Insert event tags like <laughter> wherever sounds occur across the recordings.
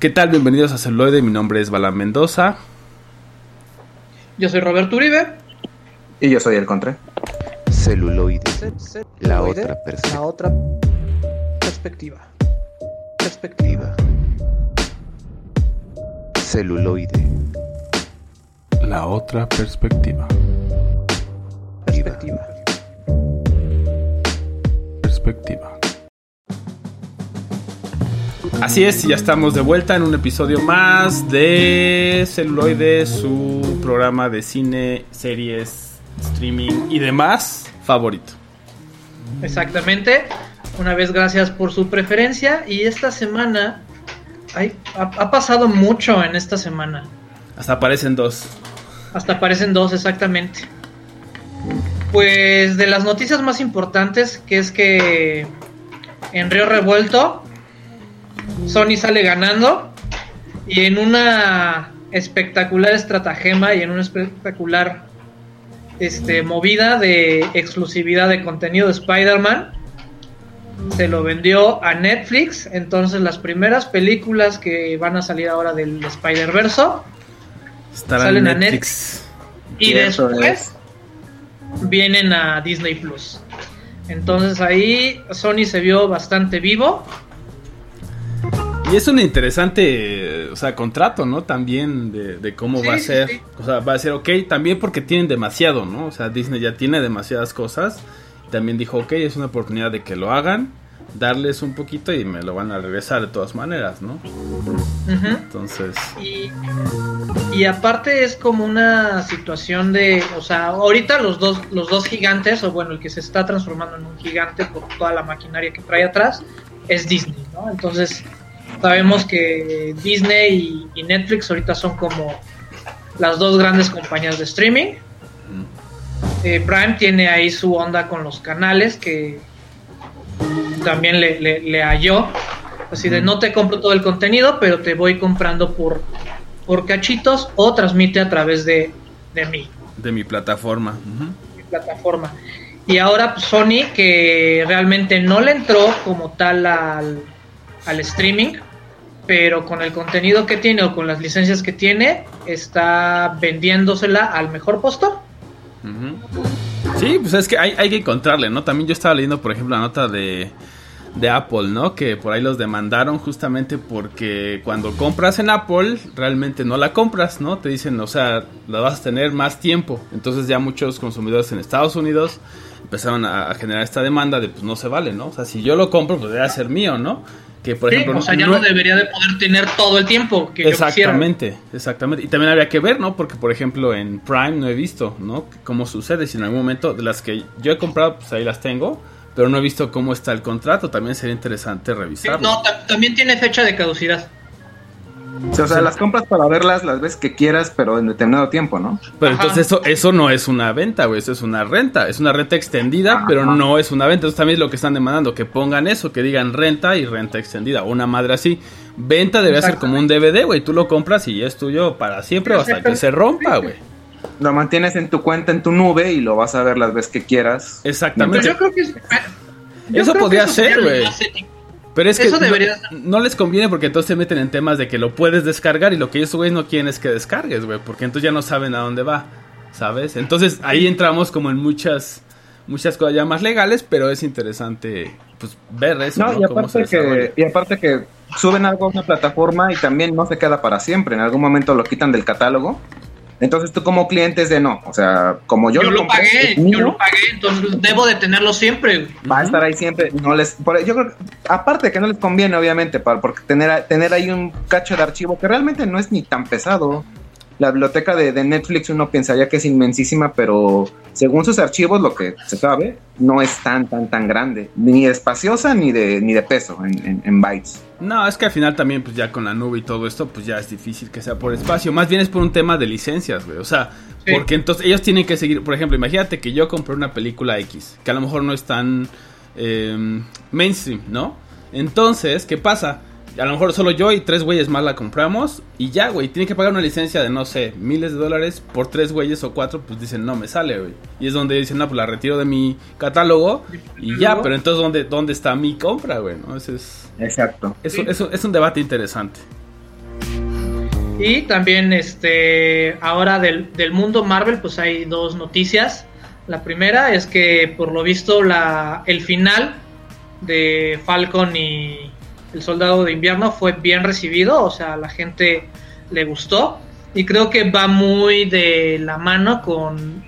¿Qué tal? Bienvenidos a Celuloide, mi nombre es Bala Mendoza. Yo soy Roberto Uribe. Y yo soy el Contre. Celuloide. La otra La perspectiva. otra perspectiva. Perspectiva. Celuloide. La otra perspectiva. Perspectiva. Perspectiva. Así es, ya estamos de vuelta en un episodio más de Celuloide, su programa de cine, series, streaming y demás favorito. Exactamente. Una vez gracias por su preferencia. Y esta semana. ay, ha, ha pasado mucho en esta semana. Hasta aparecen dos. Hasta aparecen dos exactamente. Pues de las noticias más importantes, que es que en Río Revuelto, Sony sale ganando. Y en una espectacular estratagema y en una espectacular este, movida de exclusividad de contenido de Spider-Man, se lo vendió a Netflix. Entonces las primeras películas que van a salir ahora del Spider-Verse Salen a en Netflix. y después vienen a Disney Plus. Entonces ahí Sony se vio bastante vivo. Y es un interesante, eh, o sea, contrato, ¿no? También de, de cómo Sí, va a ser. sí. O sea, va a ser ok, también porque tienen demasiado, ¿no? O sea, Disney ya tiene demasiadas cosas. También dijo, ok, es una oportunidad de que lo hagan, darles un poquito y me lo van a regresar de todas maneras, ¿no? Entonces, Y, y aparte es como una situación de, o sea, ahorita los dos, los dos gigantes, o bueno, el que se está transformando en un gigante por toda la maquinaria que trae atrás, es Disney, ¿no? Entonces, sabemos que Disney y, y Netflix ahorita son como las dos grandes compañías de streaming. Eh, Prime tiene ahí su onda con los canales que también le, le, le halló. Así de no te compro todo el contenido, pero te voy comprando por, por cachitos o transmite a través de, de mí, de mi plataforma. ujú. mi plataforma. Y ahora pues, Sony, que realmente no le entró como tal al, al streaming, pero con el contenido que tiene o con las licencias que tiene, está vendiéndosela al mejor postor. Sí, pues es que hay, hay que encontrarle, ¿no? También yo estaba leyendo, por ejemplo, la nota de, de Apple, ¿no? Que por ahí los demandaron justamente porque cuando compras en Apple, realmente no la compras, ¿no? Te dicen, o sea, la vas a tener más tiempo. Entonces ya muchos consumidores en Estados Unidos empezaron a, a generar esta demanda de, pues no se vale, ¿no? O sea, si yo lo compro, pues debe ser mío, ¿no? Que por Sí, ejemplo... o sea, ya no- no debería de poder tener todo el tiempo que yo. Exactamente, exactamente. Y también habría que ver, ¿no? Porque, por ejemplo, en Prime no he visto, ¿no? Cómo sucede. Si en algún momento de las que yo he comprado, pues ahí las tengo. Pero no he visto cómo está el contrato. También sería interesante Sí, revisarlo. no, ta- también tiene fecha de caducidad. O sea, o sea, las compras para verlas las veces que quieras, pero en determinado tiempo, ¿no? Pero Ajá. entonces eso, eso no es una venta, güey. Eso es una renta. Es una renta extendida, Ajá. pero no es una venta. Entonces también es lo que están demandando. Que pongan eso, que digan renta y renta extendida. O una madre así. Venta debe ser como un DVD, güey. Tú lo compras y es tuyo para siempre o hasta que se rompa, güey. Lo mantienes en tu cuenta, en tu nube y lo vas a ver las veces que quieras. Exactamente. Pero yo creo que es- yo Eso creo que podría eso ser, güey. Pero es que Eso no- debería- no, les conviene porque entonces se meten en temas de que lo puedes descargar y lo que ellos güey no quieren es que descargues, güey, porque entonces ya no saben a dónde va, ¿sabes? Entonces ahí entramos como en muchas muchas cosas ya más legales, pero es interesante pues ver eso, ¿no? No, y Cómo se aparte, que, y aparte que suben algo a una plataforma y también no se queda para siempre. En algún momento lo quitan del catálogo. Entonces tú como cliente es de no. O sea, como yo, Yo, lo compré, pagué, es mío, yo lo pagué, entonces debo de tenerlo siempre. va a estar ahí siempre. No les, por- yo creo aparte que no les conviene, obviamente, para, porque tener, tener ahí un cacho de archivo que realmente no es ni tan pesado. La biblioteca de, de Netflix uno pensaría que es inmensísima, pero según sus archivos, lo que se sabe, no es tan, tan, tan grande. Ni espaciosa ni de, ni de peso en, en- en bytes. No, es que al final también, pues ya con la nube y todo esto, pues ya es difícil que sea por espacio. Más bien es por un tema de licencias, güey. O sea, Sí. porque entonces ellos tienen que seguir. Por ejemplo, imagínate que yo compré una película X, que a lo mejor no es tan eh, mainstream, ¿no? Entonces, ¿qué pasa? A lo mejor solo yo y tres güeyes más la compramos y ya, güey. Tienen que pagar una licencia de, no sé, miles de dólares por tres güeyes o cuatro, pues dicen, no me sale, güey. Y es donde dicen, no, pues la retiro de mi catálogo y ya, pero entonces, ¿dónde, dónde está mi compra, güey? ¿No? Ese es, Exacto. es, Sí. es un debate interesante. Y también este ahora del, del mundo Marvel pues hay dos noticias. La primera es que por lo visto la, el final de Falcon y el Soldado de Invierno fue bien recibido, o sea, a la gente le gustó y creo que va muy de la mano con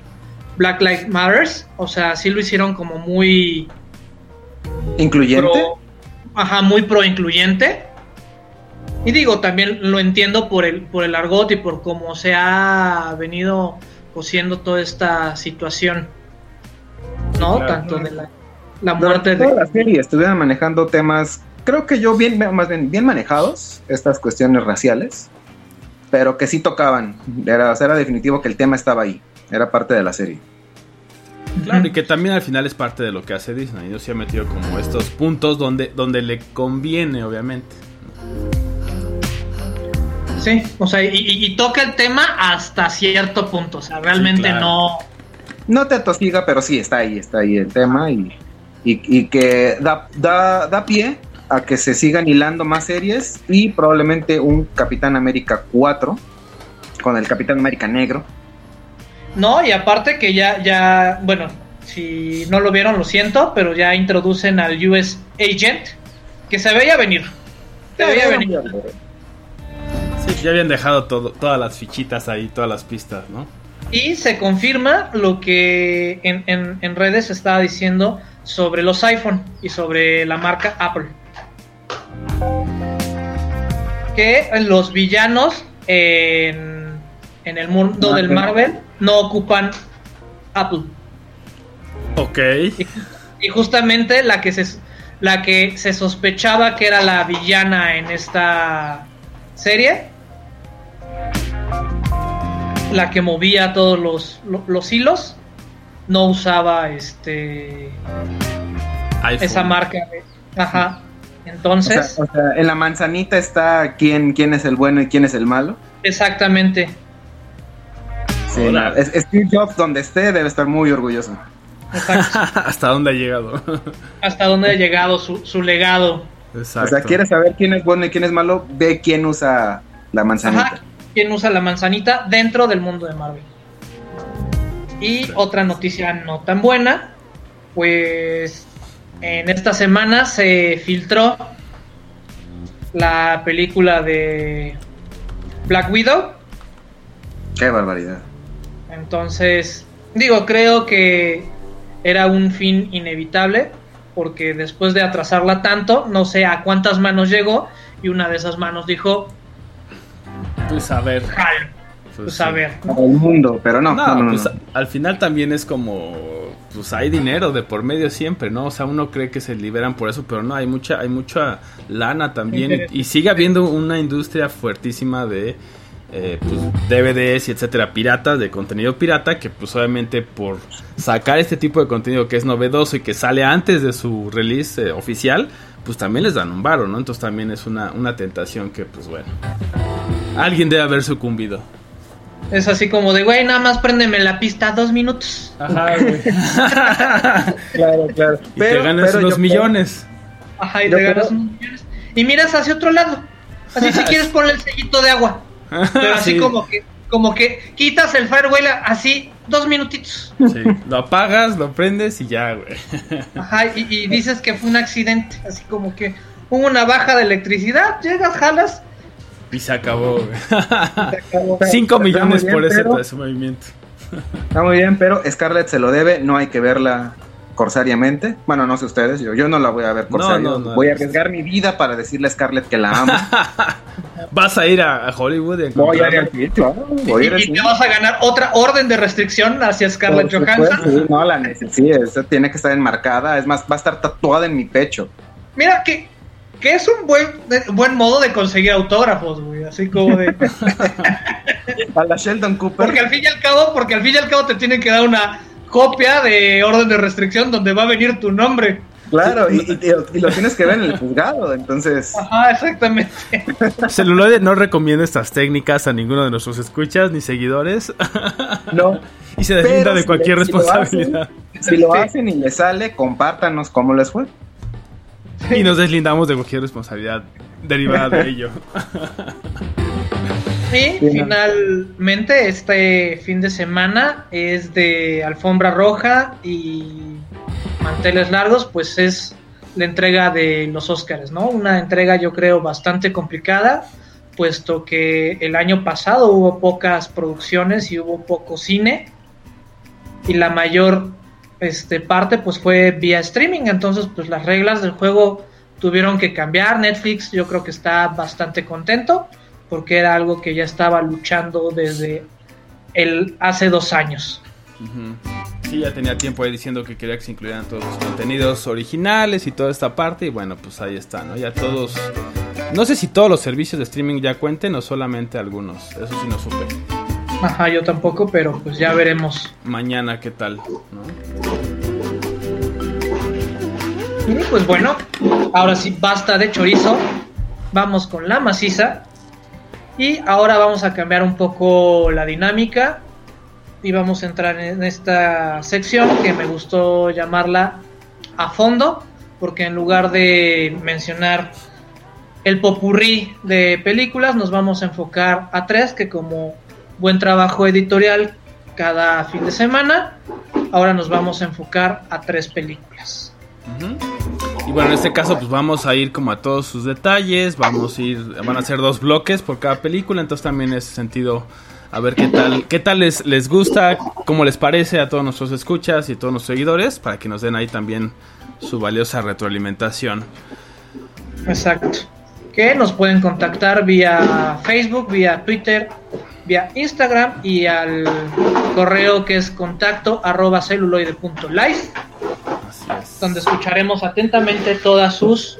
Black Lives Matters, o sea, sí lo hicieron como muy ¿Incluyente? pro, ajá, muy pro incluyente. Y digo, también lo entiendo por el por el argot y por cómo se ha venido cosiendo toda esta situación. ¿No? claro. Tanto de la, la muerte toda de la serie estuvieron manejando temas, creo que yo bien, más bien, bien manejados, estas cuestiones raciales, pero que sí tocaban. Era, era definitivo que el tema estaba ahí, era parte de la serie. Claro, y que también al final es parte de lo que hace Disney. Yo sí ha metido como estos puntos donde, donde le conviene, obviamente. Sí, o sea, y, toca el tema hasta cierto punto, o sea, realmente claro. no... No te atosiga, pero sí está ahí, está ahí el tema y, y, y que da, da, da pie a que se sigan hilando más series y probablemente un Capitán América 4 con el Capitán América negro. No, y aparte que ya, ya, bueno, si no lo vieron, lo siento, pero ya introducen al US Agent, que se veía venir. Se veía venir. Sí, ya habían dejado todo, todas las fichitas ahí, todas las pistas, ¿no? Y se confirma lo que en, en- en redes se estaba diciendo sobre los iPhone y sobre la marca Apple. Que los villanos en, en el mundo del Marvel no ocupan Apple. Ok. Y justamente la que se la que se sospechaba que era la villana en esta serie, la que movía todos los, lo- los hilos, no usaba este iPhone. esa marca. de- ajá. O sea, Entonces, o sea, en la manzanita está quién, quién es el bueno y quién es el malo. exactamente. Sí, Hola. no, es- Steve Jobs, donde esté, debe estar muy orgulloso. exacto. <laughs> Hasta dónde ha llegado. Hasta dónde ha llegado su, su legado. Exacto. O sea, ¿quieres saber quién es bueno y quién es malo? Ve quién usa la manzanita. Ajá, quién usa la manzanita dentro del mundo de Marvel. Y Sí. otra noticia no tan buena, pues en esta semana se filtró la película de Black Widow. Qué barbaridad. Entonces, digo, creo que era un fin inevitable, porque después de atrasarla tanto, no sé a cuántas manos llegó, y una de esas manos dijo, Pues a ver. jalo, Pues, pues sí. Para el mundo, pero no. No, no, no, pues no. al final también es como, pues hay dinero de por medio siempre, ¿no? O sea, uno cree que se liberan por eso, pero no, hay mucha, hay mucha lana también y sigue habiendo una industria fuertísima de eh, pues, DVDs y etcétera, piratas, de contenido pirata, que pues obviamente por sacar este tipo de contenido que es novedoso y que sale antes de su release eh, oficial, pues también les dan un varo, ¿no? Entonces también es una, una tentación que, pues bueno, alguien debe haber sucumbido. Es así como de, güey, nada más préndeme la pista dos minutos. Ajá, güey. <laughs> Claro, claro. Y te ganas pero unos millones. Ajá, y Yo te ganas creo- unos millones. Y miras hacia otro lado. Así si <laughs> quieres ponle el sellito de agua. Pero así <laughs> Sí, como que, como que quitas el firewall así dos minutitos. sí. Lo apagas, lo prendes y ya, güey. Ajá, y, y dices que fue un accidente. Así como que hubo una baja de electricidad, llegas, jalas. Y se acabó, güey. se <laughs> acabó. Cinco Está millones muy por ese, pero- ese movimiento. Está muy bien, pero Scarlett se lo debe, no hay que verla corsariamente. Bueno, no sé ustedes, yo, yo no la voy a ver No, corsario. no, no. voy a arriesgar mi vida para decirle a Scarlett que la amo. <laughs> Vas a ir a, Hollywood y voy a ir al voy a ir Y, te vas a ganar otra orden de restricción hacia Scarlett Por Johansson. supuesto, sí, no, la necesito, esa tiene que estar enmarcada, es más, va a estar tatuada en mi pecho. Mira que, que es un buen, buen modo de conseguir autógrafos, güey. Así como de. <laughs> A la Sheldon Cooper. Porque al fin y al cabo, porque al fin y al cabo te tienen que dar una copia de orden de restricción donde va a venir tu nombre. Claro, y, y- y lo tienes que ver en el juzgado, entonces. Ajá, exactamente. <laughs> Celuloide no recomienda estas técnicas a ninguno de nuestros escuchas ni seguidores <laughs> No. y se deslinda de cualquier si lo responsabilidad. Si lo hacen y le sale, compártanos cómo les fue. Y nos deslindamos de cualquier responsabilidad derivada de ello. <laughs> Y finalmente este fin de semana es de alfombra roja y manteles largos, pues es la entrega de los Oscars, ¿no? Una entrega yo creo bastante complicada, puesto que el año pasado hubo pocas producciones y hubo poco cine y la mayor este, parte pues fue vía streaming, entonces pues las reglas del juego tuvieron que cambiar, Netflix yo creo que está bastante contento porque era algo que ya estaba luchando desde el hace dos años. Sí, ya tenía tiempo ahí diciendo que quería que se incluyeran todos los contenidos originales y toda esta parte. Y bueno, pues ahí está, ¿no? Ya todos. No sé si todos los servicios de streaming ya cuenten o solamente algunos. Eso sí no supe. Ajá, yo tampoco, pero pues ya veremos. Mañana qué tal, Y pues bueno, ahora sí basta de chorizo. Vamos con la maciza. Y ahora vamos a cambiar un poco la dinámica y vamos a entrar en esta sección que me gustó llamarla a fondo, porque en lugar de mencionar el popurrí de películas, nos vamos a enfocar a tres, que como buen trabajo editorial cada fin de semana, ahora nos vamos a enfocar a tres películas. Y bueno, en este caso pues vamos a ir como a todos sus detalles, vamos a ir, van a ser dos bloques por cada película, entonces también en ese sentido a ver qué tal, qué tal les, les gusta, cómo les parece a todos nuestros escuchas y todos nuestros seguidores, para que nos den ahí también su valiosa retroalimentación. Exacto. Que nos pueden contactar vía Facebook, vía Twitter, vía Instagram y al correo que es contacto arroba celuloide.life, donde escucharemos atentamente todas sus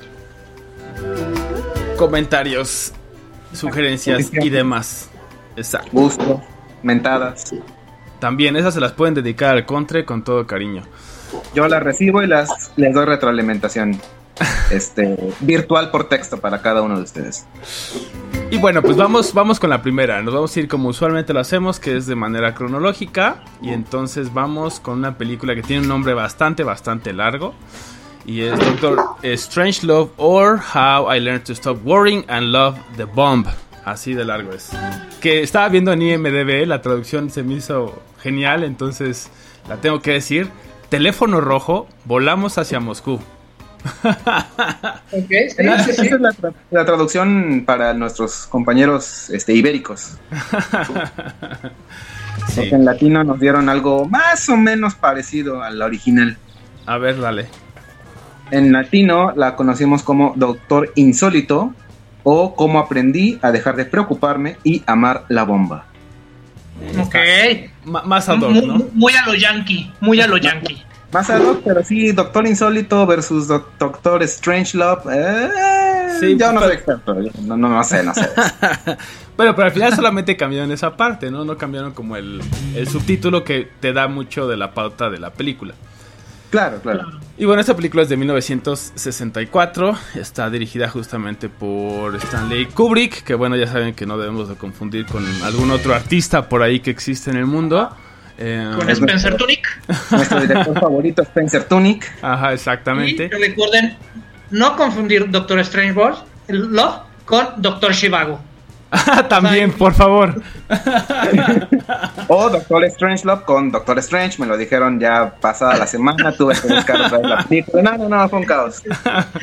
comentarios, sugerencias y demás. Exacto. Gusto, mentadas. También esas se las pueden dedicar al contre con todo cariño. Yo las recibo y las les doy retroalimentación <laughs> este virtual por texto para cada uno de ustedes. Y bueno, pues vamos, vamos con la primera. Nos vamos a ir como usualmente lo hacemos, que es de manera cronológica. Y entonces vamos con una película que tiene un nombre bastante, bastante largo. Y es Doctor Strange Love or How I Learned to Stop Worrying and Love the Bomb. Así de largo es. Que estaba viendo en IMDB, la traducción se me hizo genial, entonces la tengo que decir. Teléfono rojo, volamos hacia Moscú. <laughs> Okay, Esa es la, traducción para nuestros compañeros este, ibéricos. <laughs> Porque en latino nos dieron algo más o menos parecido a la original. A ver, dale. En latino la conocimos como Doctor Insólito o Cómo aprendí a dejar de preocuparme y amar la bomba. Ok. más ad hoc, ¿no? Muy, a lo yankee, muy a lo yankee. Más ad hoc, pero sí, Doctor Insólito versus Doctor Strange Love. Eh, sí, yo no soy experto, no, no, sé, no sé. <laughs> bueno, pero al final solamente cambiaron esa parte, ¿no? No cambiaron como el, el subtítulo que te da mucho de la pauta de la película. Claro, claro. Y bueno, esta película es de 1964, está dirigida justamente por Stanley Kubrick, que bueno, ya saben que no debemos de confundir con algún otro artista por ahí que existe en el mundo. Eh, con Spencer Tunick. Nuestro director favorito, Spencer Tunick. Ajá, exactamente. Y recuerden no confundir Doctor Strange Love con Doctor Shivago. <laughs> También, por favor. <laughs> o Doctor Strange Love con Doctor Strange, me lo dijeron ya pasada la semana, tuve que buscar otra vez la película. No, no, no, fue un caos.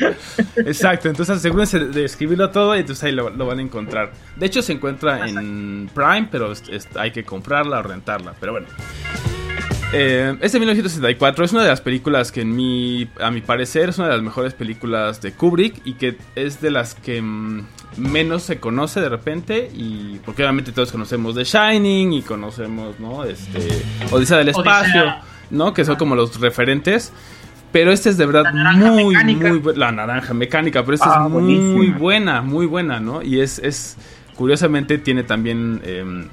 <laughs> Exacto, entonces asegúrense de escribirlo todo y entonces ahí lo, van a encontrar. De hecho, se encuentra en Prime, pero hay que comprarla o rentarla. Pero bueno. Eh, este 1964 es una de las películas que en mi, a mi parecer es una de las mejores películas de Kubrick y que es de las que mm, menos se conoce de repente y porque obviamente todos conocemos The Shining y conocemos, ¿no? Este Odisea del espacio, ¿no? Que son como los referentes. Pero este es de verdad muy, muy la naranja mecánica, pero esta es ah, muy buena, muy buena, ¿no? Y es, es curiosamente tiene también em,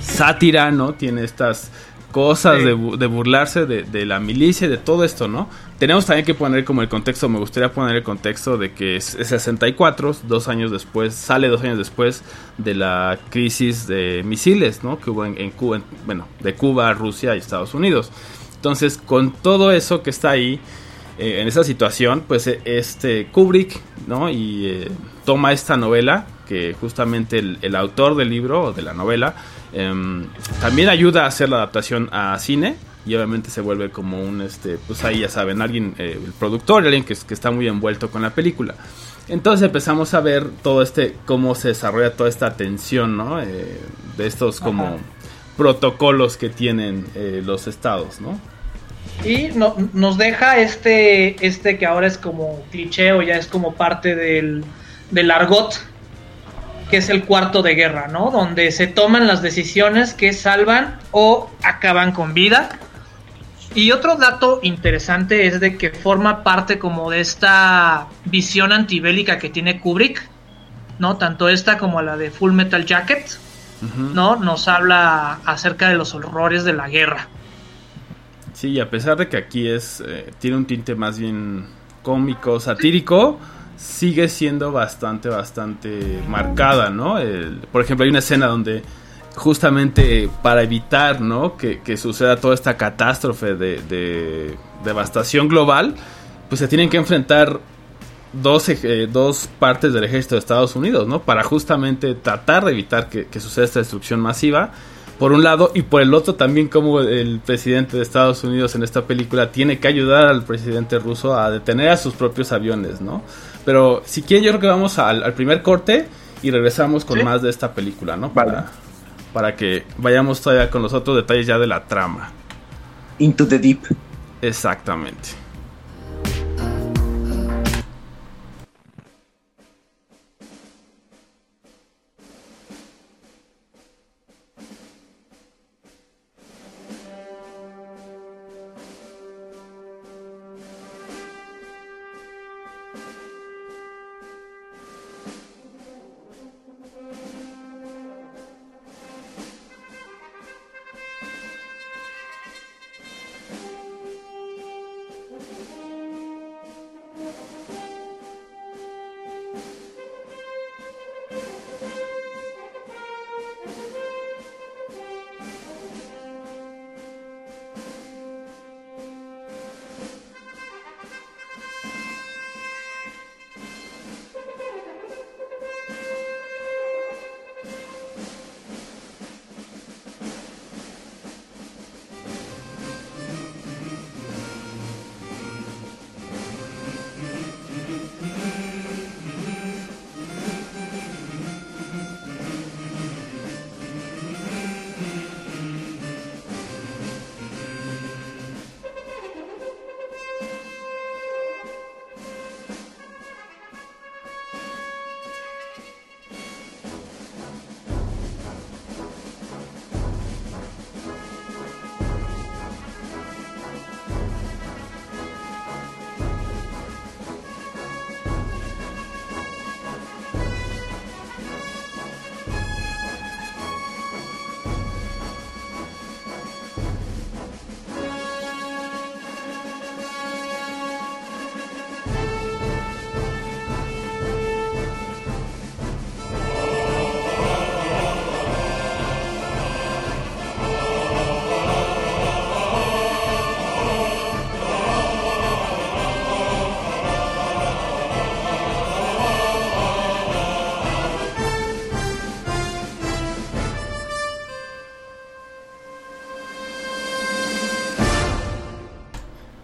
sátira, ¿no? Tiene estas cosas, de, burlarse de, la milicia y de todo esto, ¿no? Tenemos también que poner como el contexto, me gustaría poner el contexto de que es, 64, dos años después, sale dos años después de la crisis de misiles, ¿no? Que hubo en, Cuba, bueno, de Cuba, Rusia y Estados Unidos. Entonces, con todo eso que está ahí, eh, en esa situación, pues eh, este Kubrick, ¿no? Y eh, toma esta novela que justamente el, el autor del libro o de la novela em, también ayuda a hacer la adaptación a cine y obviamente se vuelve como un, este, pues ahí ya saben, alguien, eh, el productor, alguien que, que está muy envuelto con la película. Entonces empezamos a ver todo este, cómo se desarrolla toda esta tensión, ¿no? Eh, de estos como Ajá. protocolos que tienen eh, los estados, ¿no? Y no- nos deja este, este que ahora es como cliché o ya es como parte del, del argot, que es el cuarto de guerra, ¿no? Donde se toman las decisiones que salvan o acaban con vida. Y otro dato interesante es de que forma parte como de esta visión antibélica que tiene Kubrick, ¿no? Tanto esta como la de Full Metal Jacket. ¿no? Nos habla acerca de los horrores de la guerra. Sí, y a pesar de que aquí es eh, tiene un tinte más bien cómico, satírico, sigue siendo bastante, bastante marcada, ¿no? El- por ejemplo, hay una escena donde justamente para evitar, ¿no? Que, que suceda toda esta catástrofe de, de devastación global, pues se tienen que enfrentar dos, eh, dos partes del ejército de Estados Unidos, ¿no? Para justamente tratar de evitar que suceda esta destrucción masiva, por un lado, y por el otro también como el presidente de Estados Unidos en esta película tiene que ayudar al presidente ruso a detener a sus propios aviones, ¿no? Pero si quieren, yo creo que vamos al, al primer corte y regresamos con Sí. más de esta película, ¿no? Vale. Para, para que vayamos todavía con los otros detalles ya de la trama. Into the Deep. Exactamente.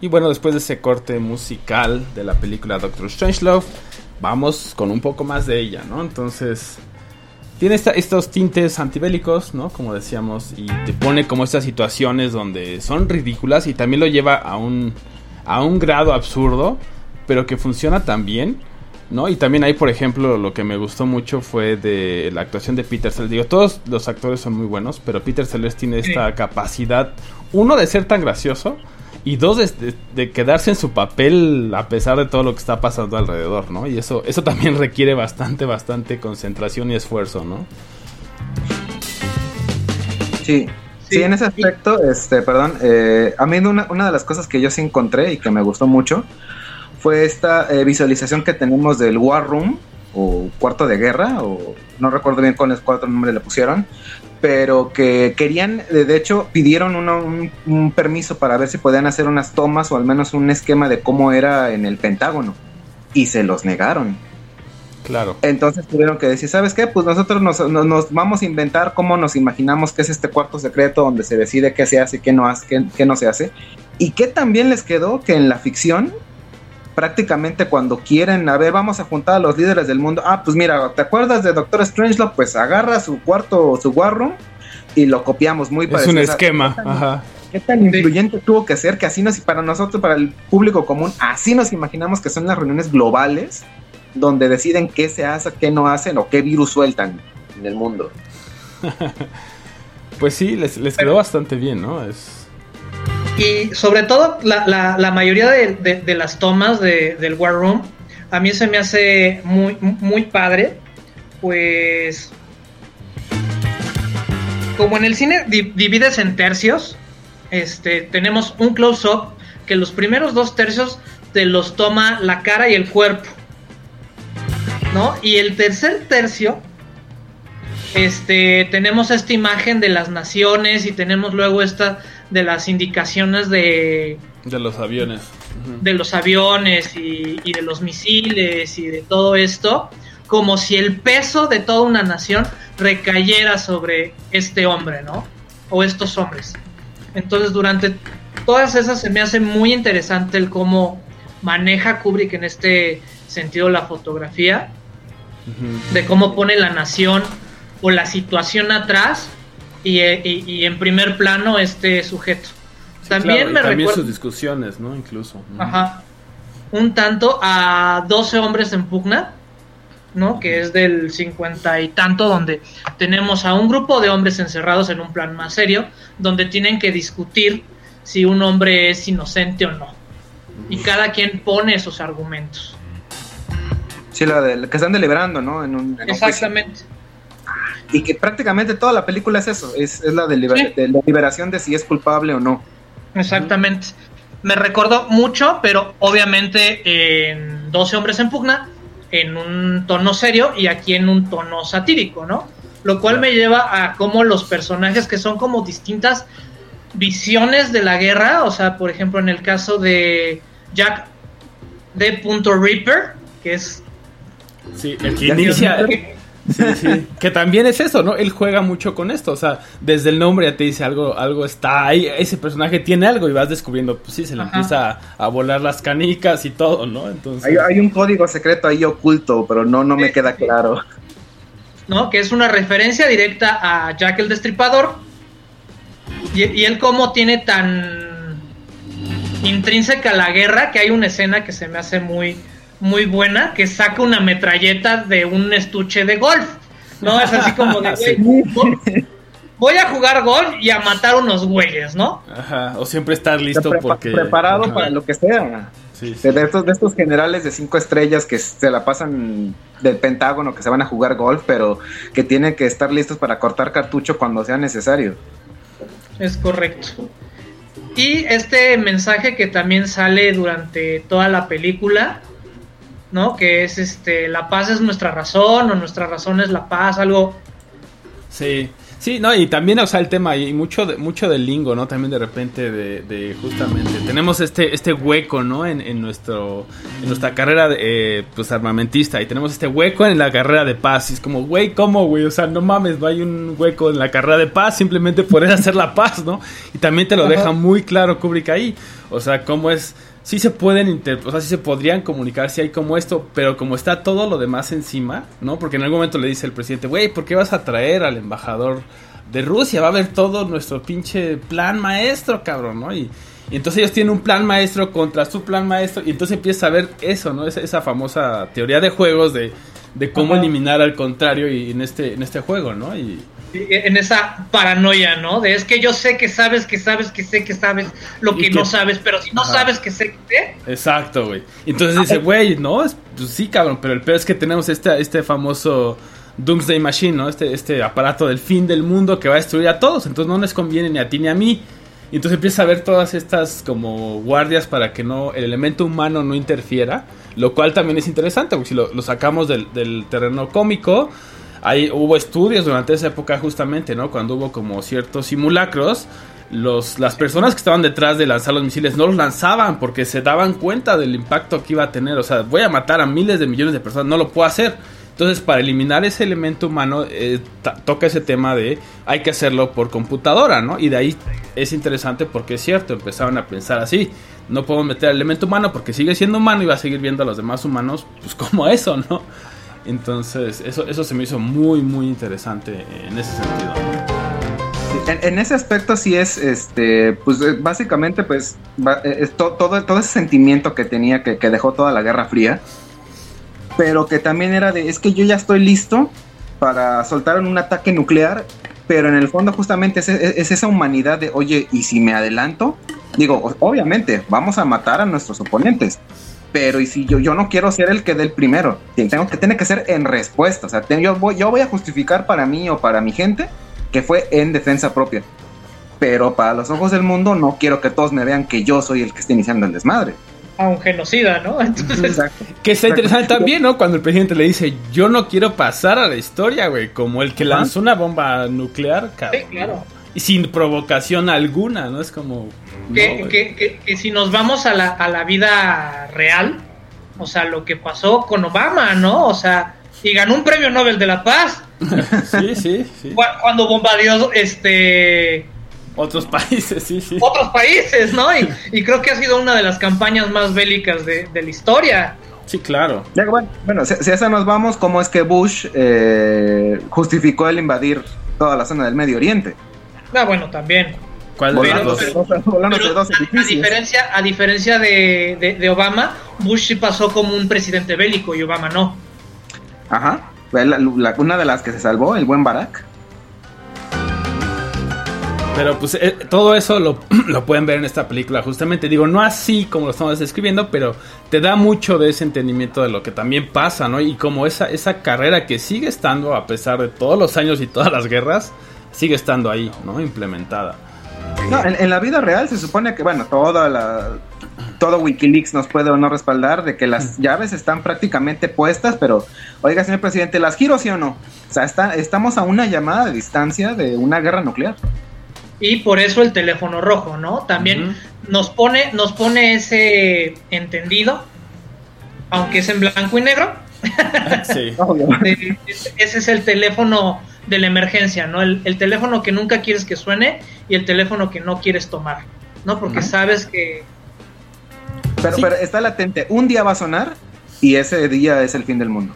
Y bueno, después de ese corte musical de la película Doctor Strangelove, vamos con un poco más de ella, ¿no? Entonces, tiene esta- estos tintes antibélicos, ¿no? Como decíamos, y te pone como estas situaciones donde son ridículas y también lo lleva a un, a un grado absurdo, pero que funciona tan bien, ¿no? Y también ahí, por ejemplo, lo que me gustó mucho fue de la actuación de Peter Sellers. Digo, todos los actores son muy buenos, pero Peter Sellers tiene esta capacidad, uno, de ser tan gracioso, y dos, de, quedarse en su papel a pesar de todo lo que está pasando alrededor, ¿no? Y eso, eso también requiere bastante, bastante concentración y esfuerzo, ¿no? Sí. Sí, en ese aspecto, este, perdón, eh, a mí una, una de las cosas que yo sí encontré y que me gustó mucho fue esta eh, visualización que tenemos del War Room o cuarto de guerra, o no recuerdo bien cuáles cuatro nombres le pusieron, pero que querían, de hecho, pidieron uno- un, un permiso para ver si podían hacer unas tomas o al menos un esquema de cómo era en el Pentágono y se los negaron. Claro. Entonces tuvieron que decir, ¿sabes qué? Pues nosotros nos, nos- nos vamos a inventar cómo nos imaginamos que es este cuarto secreto donde se decide qué se hace, qué no, hace, qué, qué no se hace. Y que también les quedó que en la ficción, prácticamente cuando quieren, a ver, vamos a juntar a los líderes del mundo. Ah, pues mira, ¿te acuerdas de Doctor Strangelove? Pues agarra su cuarto, su war room y lo copiamos muy Es parecido. un O sea, esquema. Ajá. ¿Qué tan influyente tuvo que ser que así nos, para nosotros, para el público común, así nos imaginamos que son las reuniones globales donde deciden qué se hace, qué no hacen o qué virus sueltan en el mundo? <laughs> Pues sí, les, les quedó bastante bien, ¿no? Es... Y sobre todo, la, la- mayoría de, de- las tomas de- del War Room, a mí se me hace muy, muy padre, pues... Como en el cine di- divides en tercios, este, tenemos un close-up que los primeros dos tercios te los toma la cara y el cuerpo, ¿no? Y el tercer tercio este, tenemos esta imagen de las naciones y tenemos luego esta de las indicaciones de, De los aviones. De los aviones y, y de los misiles y de todo esto, como si el peso de toda una nación recayera sobre este hombre, ¿no? O estos hombres. Entonces, durante todas esas se me hace muy interesante el cómo maneja Kubrick en este sentido la fotografía de cómo pone la nación o la situación atrás y, eh, y- y en primer plano este sujeto. Sí, también claro, me también recuerda sus discusiones, ¿no? Incluso. Ajá, un tanto a 12 hombres en pugna, ¿no? Que es del 50 y tanto, donde tenemos a un grupo de hombres encerrados en un plan más serio, donde tienen que discutir si un hombre es inocente o no. Y cada quien pone sus argumentos. Sí, la de, que están deliberando, ¿no? En un, en un juicio. Exactamente. Y que prácticamente toda la película es eso, es, es la de, liber- Sí. de la liberación de si es culpable o no. Exactamente. Me recordó mucho, pero obviamente en 12 hombres en pugna, en un tono serio y aquí en un tono satírico, ¿no? Lo cual me lleva a cómo los personajes que son como distintas visiones de la guerra, o sea, por ejemplo, en el caso de Jack D. Ripper, que es Sí, el que Ya inicia. que- Sí, sí. <laughs> Que también es eso, ¿no? Él juega mucho con esto. O sea, desde el nombre ya te dice algo, algo está ahí. Ese personaje tiene algo y vas descubriendo, pues sí, se le Ajá. empieza a, a volar las canicas y todo, ¿no? Entonces. Hay, hay un código secreto ahí oculto, pero no, no me queda claro. ¿no? Que es una referencia directa a Jack el Destripador. Y, y él como tiene tan intrínseca la guerra que hay una escena que se me hace muy muy buena que saca una metralleta de un estuche de golf. No, es así como de, <laughs> Sí. güey, voy- a jugar golf y a matar unos güeyes, ¿no? Ajá. O siempre estar listo Prepa- porque. preparado Ajá. para lo que sea. Sí, sí. De estos, de estos generales de cinco estrellas que se la pasan del Pentágono, que se van a jugar golf, pero que tienen que estar listos para cortar cartucho cuando sea necesario. Es correcto. Y este mensaje que también sale durante toda la película, ¿no? Que es este, la paz es nuestra razón o nuestra razón es la paz, algo Sí, sí, no, y también, o sea, el tema, y mucho, de, mucho del lingo, ¿no? También de repente, de, de justamente, tenemos este, este hueco, ¿no? En, en nuestro, en nuestra carrera, de, eh, pues, armamentista, y tenemos este hueco en la carrera de paz, y es como, güey, ¿cómo, güey? O sea, no mames, no hay un hueco en la carrera de paz, simplemente por <laughs> hacer la paz, ¿no? Y también te lo Ajá. deja muy claro Kubrick ahí, o sea, cómo es... Sí se pueden, inter- o sea, sí se podrían comunicar si hay como esto, pero como está todo lo demás encima, ¿no? Porque en algún momento le dice el presidente, güey, ¿por qué vas a traer al embajador de Rusia? Va a ver todo nuestro pinche plan maestro, cabrón, ¿no? Y, y entonces ellos tienen un plan maestro contra su plan maestro, y entonces empieza a ver eso, ¿no? Esa, esa famosa teoría de juegos de, de cómo Ajá. eliminar al contrario y en este, en este juego, ¿no? Y, en esa paranoia, ¿no? De es que yo sé que sabes, que sabes, que sé que sabes lo que que- no sabes, pero si no Ajá. sabes que sé que sé, Exacto, güey. Entonces dice, güey, no, es- pues sí, cabrón, pero el peor es que tenemos este, este famoso Doomsday Machine, ¿no? Este, este aparato del fin del mundo que va a destruir a todos, entonces no les conviene ni a ti ni a mí. Y entonces empieza a ver todas estas como guardias para que no el elemento humano no interfiera, lo cual también es interesante, porque si lo, lo sacamos del, del terreno cómico, Ahí hubo estudios durante esa época justamente, ¿no? Cuando hubo como ciertos simulacros los, las personas que estaban detrás de lanzar los misiles no los lanzaban porque se daban cuenta del impacto que iba a tener. O sea, voy a matar a miles de millones de personas, no lo puedo hacer. Entonces, para eliminar ese elemento humano, eh, toca ese tema de hay que hacerlo por computadora, ¿no? Y de ahí es interesante porque es cierto, empezaron a pensar así. No podemos meter el elemento humano porque sigue siendo humano y va a seguir viendo a los demás humanos, pues <laughs> como eso, ¿no? Entonces, eso, eso se me hizo muy, muy interesante en ese sentido. En, ese aspecto sí es, este, pues eh, básicamente, pues, eh, todo, todo ese sentimiento que tenía, que, que dejó toda la Guerra Fría, pero que también era de, es que yo ya estoy listo para soltar un ataque nuclear, pero en el fondo justamente es, es- es esa humanidad de, oye, ¿y si me adelanto? Digo, obviamente, vamos a matar a nuestros oponentes. Pero y si yo, yo no quiero ser el que dé el primero, tengo que tiene que ser en respuesta. O sea, te- yo, voy, yo voy a justificar para mí o para mi gente que fue en defensa propia. Pero para los ojos del mundo no quiero que todos me vean que yo soy el que está iniciando el desmadre. A un genocida, ¿no? <laughs> Entonces, Exacto. Que está interesante también, ¿no? Cuando el presidente le dice, yo no quiero pasar a la historia, güey, como el que lanzó una bomba nuclear, cabrón. Sí, claro. Sin provocación alguna, ¿no? Es como... no, que, güey. que- que- que si nos vamos a la, a la vida real, o sea, lo que pasó con Obama, ¿no? O sea, y ganó un premio Nobel de la Paz <laughs> Sí, sí, sí. cu- cuando bombardeó este Otros países, sí, sí. otros países, ¿no? Y, y creo que ha sido una de las campañas más bélicas de, de la historia. Sí, claro. Ya, bueno, bueno, si, si a esa nos vamos, ¿cómo es que Bush eh, justificó el invadir toda la zona del Medio Oriente? Ah, bueno, también. ¿Cuál de dos? a, diferencia, a diferencia de, de- de Obama, Bush sí pasó como un presidente bélico y Obama no. Ajá. Fue la- la- una de las que se salvó, el buen Barack. Pero pues eh, todo eso lo, <clears throat> lo pueden ver en esta película. Justamente digo, no así como lo estamos describiendo, pero te da mucho de ese entendimiento de lo que también pasa, ¿no? Y como esa, esa carrera que sigue estando, a pesar de todos los años y todas las guerras, sigue estando ahí, ¿no? Implementada. No, en, en la vida real se supone que, bueno, toda la, todo Wikileaks nos puede o no respaldar de que las llaves están prácticamente puestas, pero, oiga, señor presidente, ¿las giro sí o no? O sea, está, estamos a una llamada de distancia de una guerra nuclear. Y por eso el teléfono rojo, ¿no? También nos pone, nos pone ese entendido, aunque es en blanco y negro. <laughs> <laughs> Sí. ese es el teléfono de la emergencia, ¿no? El, el teléfono que nunca quieres que suene y el teléfono que no quieres tomar, ¿no? Porque sabes que Pero, Sí. pero está latente, un día va a sonar y ese día es el fin del mundo.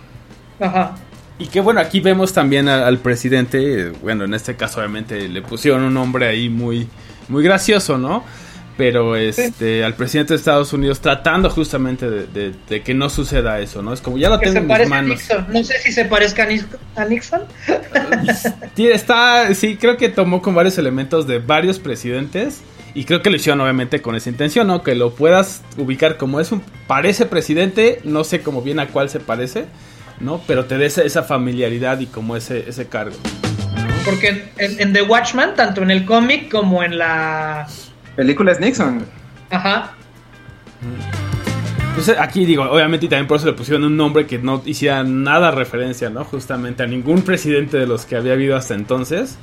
ajá, Y que bueno, aquí vemos también al, al presidente, eh, bueno, en este caso obviamente le pusieron un nombre ahí muy, muy gracioso, ¿no? Pero este, al presidente de Estados Unidos tratando justamente de, de- de que no suceda eso, ¿no? Es como ya lo que tengo en mis manos. Nixon. No sé si se parezca a, Nix- a Nixon. Sí, está, sí, creo que tomó con varios elementos de varios presidentes y creo que lo hicieron obviamente con esa intención, ¿no? Que lo puedas ubicar como es un parece presidente, no sé cómo bien a cuál se parece, ¿no? Pero te dé esa, esa familiaridad y como ese, ese cargo. Porque en, en The Watchman, tanto en el cómic como en la... Película es Nixon. Ajá, Entonces aquí digo, obviamente y también por eso le pusieron un nombre que no hiciera nada referencia, ¿no? Justamente a ningún presidente de los que había habido hasta entonces.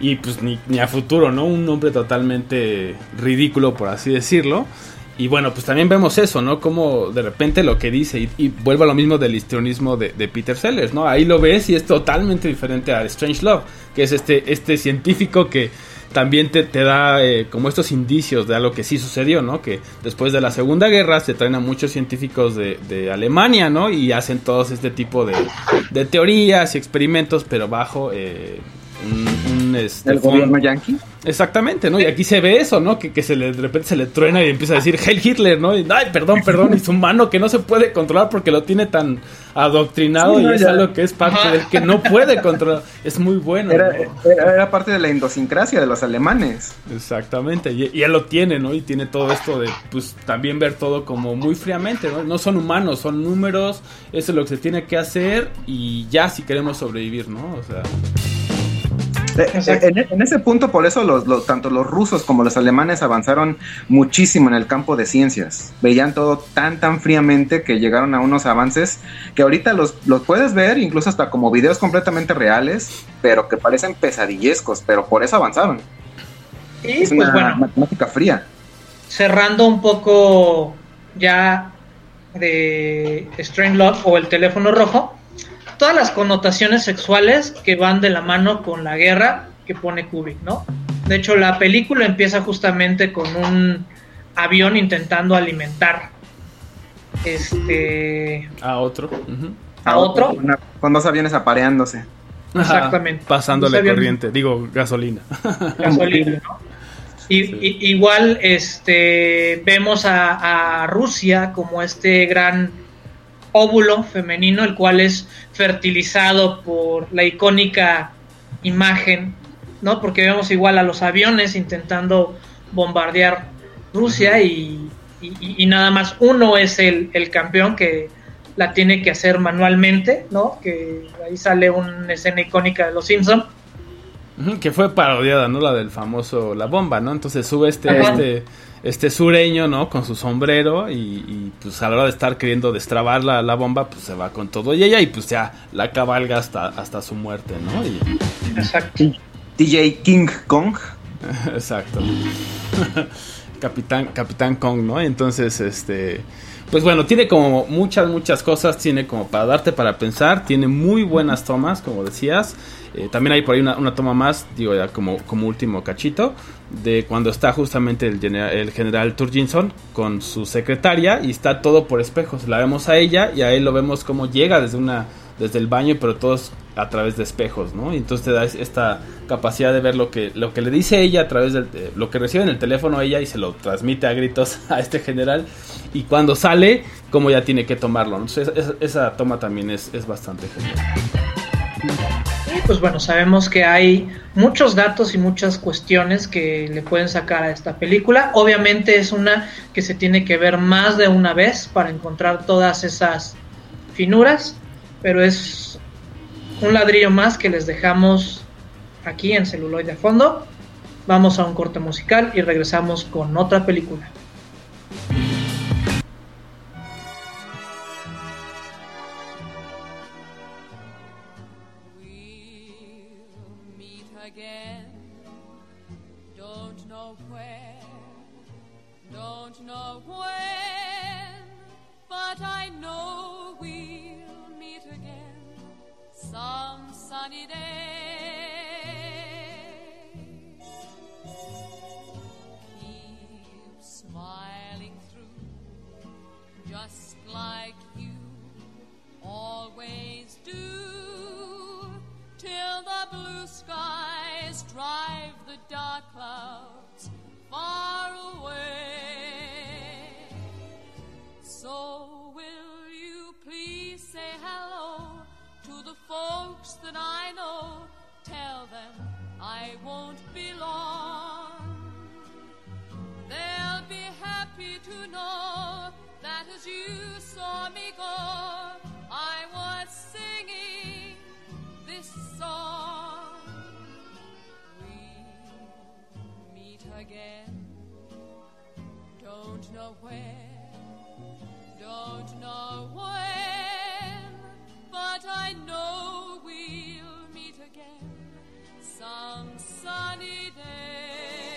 Y pues ni, ni a futuro, ¿no? Un nombre totalmente ridículo, por así decirlo. Y bueno, pues también vemos eso, ¿no? Como de repente lo que dice, y, y vuelve a lo mismo del histrionismo de, de Peter Sellers, ¿no? Ahí lo ves y es totalmente diferente a Strange Love, que es este, este científico que también te, te da eh, como estos indicios de algo que sí sucedió, ¿no? Que después de la Segunda Guerra se traen a muchos científicos de, de Alemania, ¿no? Y hacen todos este tipo de, de teorías y experimentos, pero bajo eh, un, un, este, El fondo- gobierno yankee. Exactamente, ¿no? Y aquí se ve eso, ¿no? Que, que se le, de repente se le truena y empieza a decir Heil Hitler, ¿no? Y, ay, perdón, perdón, y su mano que no se puede controlar porque lo tiene tan adoctrinado Sí, no, y es ya. algo que es parte del que no puede controlar. Es muy bueno. Era, ¿no? era, era parte de la idiosincrasia de los alemanes. Exactamente, y, y él lo tiene, ¿no? Y tiene todo esto de, pues, también ver todo como muy fríamente, ¿no? No son humanos, son números, eso es lo que se tiene que hacer y ya si queremos sobrevivir, ¿no? O sea. <laughs> En, en ese punto, por eso los, los- tanto los rusos como los alemanes avanzaron muchísimo en el campo de ciencias. Veían todo tan, tan fríamente que llegaron a unos avances que ahorita los, los puedes ver, incluso hasta como videos completamente reales, pero que parecen pesadillescos, pero por eso avanzaron. Y Es pues una bueno, matemática fría. cerrando un poco ya de Strange Love o el teléfono rojo, todas las connotaciones sexuales que van de la mano con la guerra que pone Kubrick, ¿no? De hecho, la película empieza justamente con un avión intentando alimentar este A otro. a otro. Una- Con dos aviones apareándose. Exactamente. Pasándole aviones. corriente, digo, gasolina. gasolina, ¿no? Y, Sí. y- igual este vemos a, a Rusia como este gran óvulo femenino, el cual es fertilizado por la icónica imagen, ¿no? Porque vemos igual a los aviones intentando bombardear Rusia y, y- y nada más uno es el, el campeón que la tiene que hacer manualmente, ¿no? Que ahí sale una escena icónica de Los Simpsons. Que fue parodiada, ¿no? La del famoso La Bomba, ¿no? Entonces sube este, Ajá. este, este sureño, ¿no? Con su sombrero y, y, pues a la hora de estar queriendo destrabar la, la bomba, pues se va con todo y ella y pues ya la cabalga hasta, hasta su muerte, ¿no? Y, Exacto. DJ King Kong. <laughs> exacto. <laughs> Capitán, Capitán Kong, ¿no? Entonces, este... Pues bueno, tiene como muchas, muchas cosas, tiene como para darte para pensar, tiene muy buenas tomas, como decías. Eh, también hay por ahí una, una toma más, digo ya como, como último cachito, de cuando está justamente el, genera- el general Turginson con su secretaria y está todo por espejos. La vemos a ella y a él lo vemos como llega desde una desde el baño, pero todos a través de espejos, ¿no? Y entonces te da es- esta capacidad de ver lo que lo que le dice ella a través de lo que recibe en el teléfono ella y se lo transmite a gritos <laughs> a este general y cuando sale cómo ya tiene que tomarlo. Entonces esa, esa toma también es, es bastante genial. Pues bueno, sabemos que hay muchos datos y muchas cuestiones que le pueden sacar a esta película. Obviamente es una que se tiene que ver más de una vez para encontrar todas esas finuras, pero es un ladrillo más que les dejamos aquí en celuloide a fondo. Vamos a un corte musical y regresamos con otra película. When, but I know we'll meet again some sunny day. Keep smiling through, just like you always do till the blue skies drive the dark clouds far away. So will you please say hello to the folks that I know? Tell them I won't be long. They'll be happy to know that as you saw me go, I was singing this song. We'll meet again. Don't know where, don't know when, but I know we'll meet again some sunny day.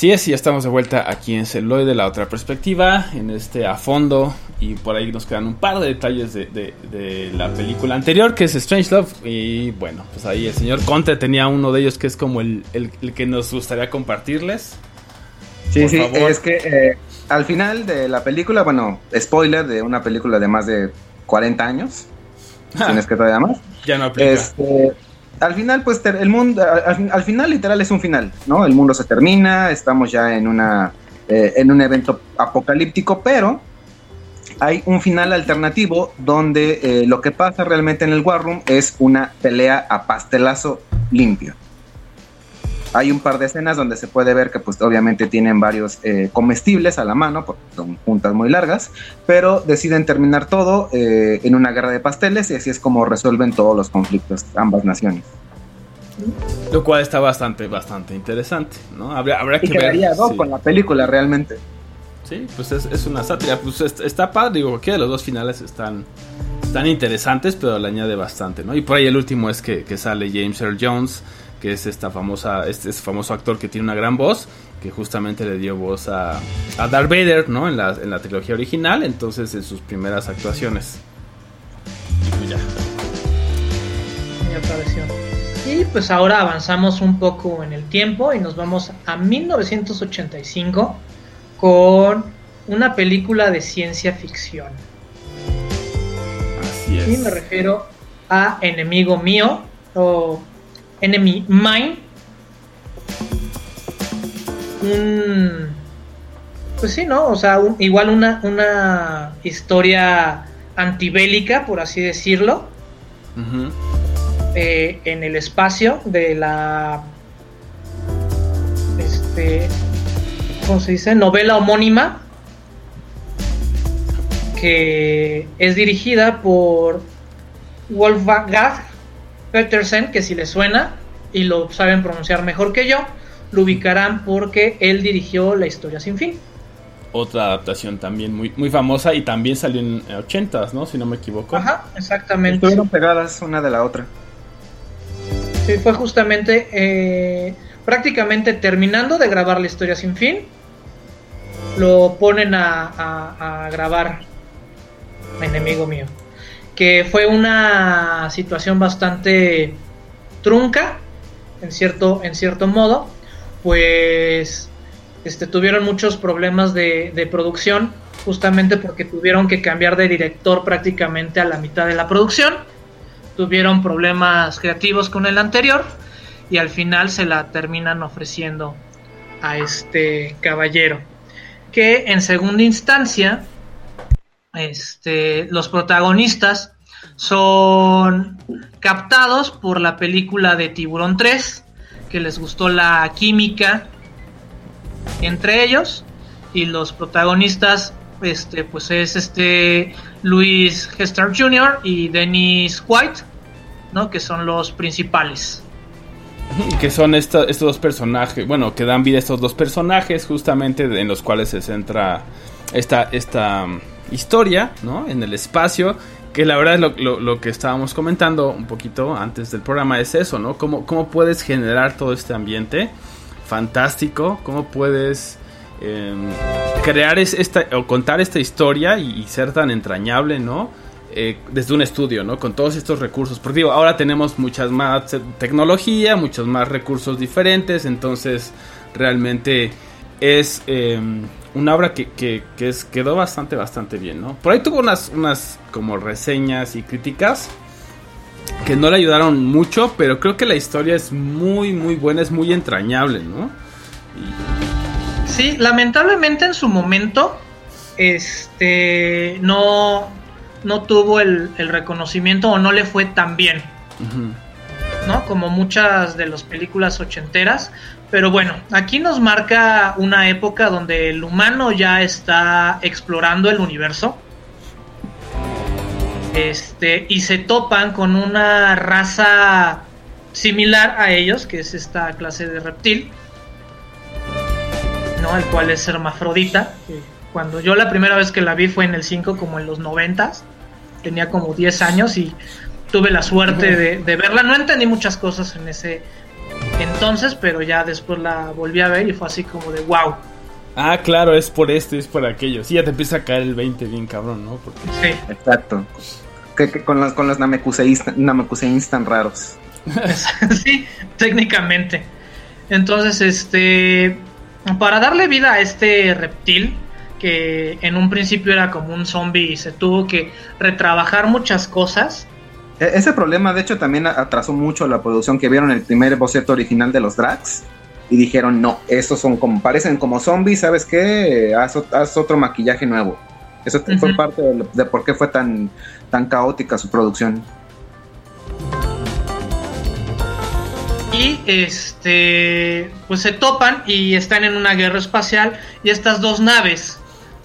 Así es, y ya estamos de vuelta aquí en Celoide, la otra perspectiva, en este a fondo, y por ahí nos quedan un par de detalles de, de- de la película anterior, que es Strange Love, y bueno, pues ahí el señor Conte tenía uno de ellos que es como el, el- el que nos gustaría compartirles. Sí, Por sí, favor. es que eh, al final de la película, bueno, spoiler de una película de más de 40 años, si no es que todavía más. Ya no aplica. Este, al final, pues el mundo, al, al final literal es un final, ¿no? El mundo se termina, estamos ya en una eh, en un evento apocalíptico, pero hay un final alternativo donde eh, lo que pasa realmente en el War Room es una pelea a pastelazo limpio. Hay un par de escenas donde se puede ver que pues obviamente tienen varios eh, comestibles a la mano, porque son juntas muy largas, pero deciden terminar todo eh, en una guerra de pasteles y así es como resuelven todos los conflictos ambas naciones. Lo cual está bastante, bastante interesante, ¿no? Habrá, habrá Y que ver. quedaría dos sí. con la película realmente. Sí, pues es, es una sátira. Pues est- está padre, digo, cualquiera de los dos finales están, están interesantes, pero le añade bastante, ¿no? Y por ahí el último es que, que sale James Earl Jones, que es esta famosa, este, este famoso actor que tiene una gran voz, que justamente le dio voz a, a Darth Vader, ¿no? En la, en la trilogía original, entonces en sus primeras actuaciones. Y ya. Y. Y pues ahora avanzamos un poco en el tiempo y nos vamos a 1985 con una película de ciencia ficción. Así Y es. me refiero a Enemigo Mío o Enemy Mine. Un. Pues sí, ¿no? O sea, un- igual una, una historia antibélica, por así decirlo, eh, en el espacio de la. Este. ¿Cómo se dice? Novela homónima. Que es dirigida por Wolfgang Petersen, que si le suena y lo saben pronunciar mejor que yo, lo ubicarán porque él dirigió La historia sin fin. Otra adaptación también muy, muy famosa y también salió en 80s, ¿no? Si no me equivoco. Ajá, exactamente. Estuvieron pegadas una de la otra. Sí, fue justamente eh, prácticamente terminando de grabar la historia sin fin. Lo ponen a, a- a grabar Enemigo mío. Que fue una situación bastante trunca, en cierto, en cierto modo. Pues este, tuvieron muchos problemas de, de producción, justamente porque tuvieron que cambiar de director prácticamente a la mitad de la producción tuvieron problemas creativos con el anterior y al final se la terminan ofreciendo a este caballero que en segunda instancia este, los protagonistas son captados por la película de Tiburón 3 que les gustó la química entre ellos y los protagonistas este pues es este Luis Hester Jr. y Dennis White ¿no? que son los principales Que son estos dos personajes, bueno, que dan vida a estos dos personajes justamente en los cuales se centra esta, esta historia, ¿no? En el espacio, que la verdad es lo, lo- lo que estábamos comentando un poquito antes del programa es eso, ¿no? ¿Cómo, cómo puedes generar todo este ambiente fantástico? ¿Cómo puedes eh, crear es- esta, o contar esta historia y, ser tan entrañable, ¿no? eh, desde un estudio, ¿no? Con todos estos recursos. Porque digo, ahora tenemos muchas más te- tecnología, muchos más recursos diferentes, entonces realmente es eh, una obra que, que, que es, quedó bastante, bastante bien, ¿no? Por ahí tuvo unas, unas como reseñas y críticas que no le ayudaron mucho, pero creo que la historia es muy, muy buena, es muy entrañable, ¿no? Sí, lamentablemente en su momento, este, no, no tuvo el, el reconocimiento o no le fue tan bien. ¿no? Como muchas de las películas ochenteras. Pero bueno, aquí nos marca una época donde el humano ya está explorando el universo. Este, y se topan con una raza similar a ellos, que es esta clase de reptil. ¿no? El cual es hermafrodita. que Cuando yo la primera vez que la vi fue en el 5, como en los 90 tenía como 10 años y tuve la suerte de, de verla. No entendí muchas cosas en ese, entonces, pero ya después la volví a ver y fue así como de wow. Ah, claro, es por esto, es por aquello. Sí, ya te empieza a caer el 20 bien cabrón, ¿no? Porque... Sí. Exacto. Que, que con los, con los tan raros. <laughs> sí, técnicamente. Entonces, este, para darle vida a este reptil, que en un principio era como un zombie y se tuvo que retrabajar muchas cosas. E- Ese problema, de hecho, también atrasó mucho la producción que vieron el primer boceto original de los Drax. Y dijeron, no, estos son como, parecen como zombies, ¿sabes qué? Haz, ot- haz otro maquillaje nuevo. Eso fue parte de, de por qué fue tan, tan caótica su producción. Y este, pues se topan y están en una guerra espacial y estas dos naves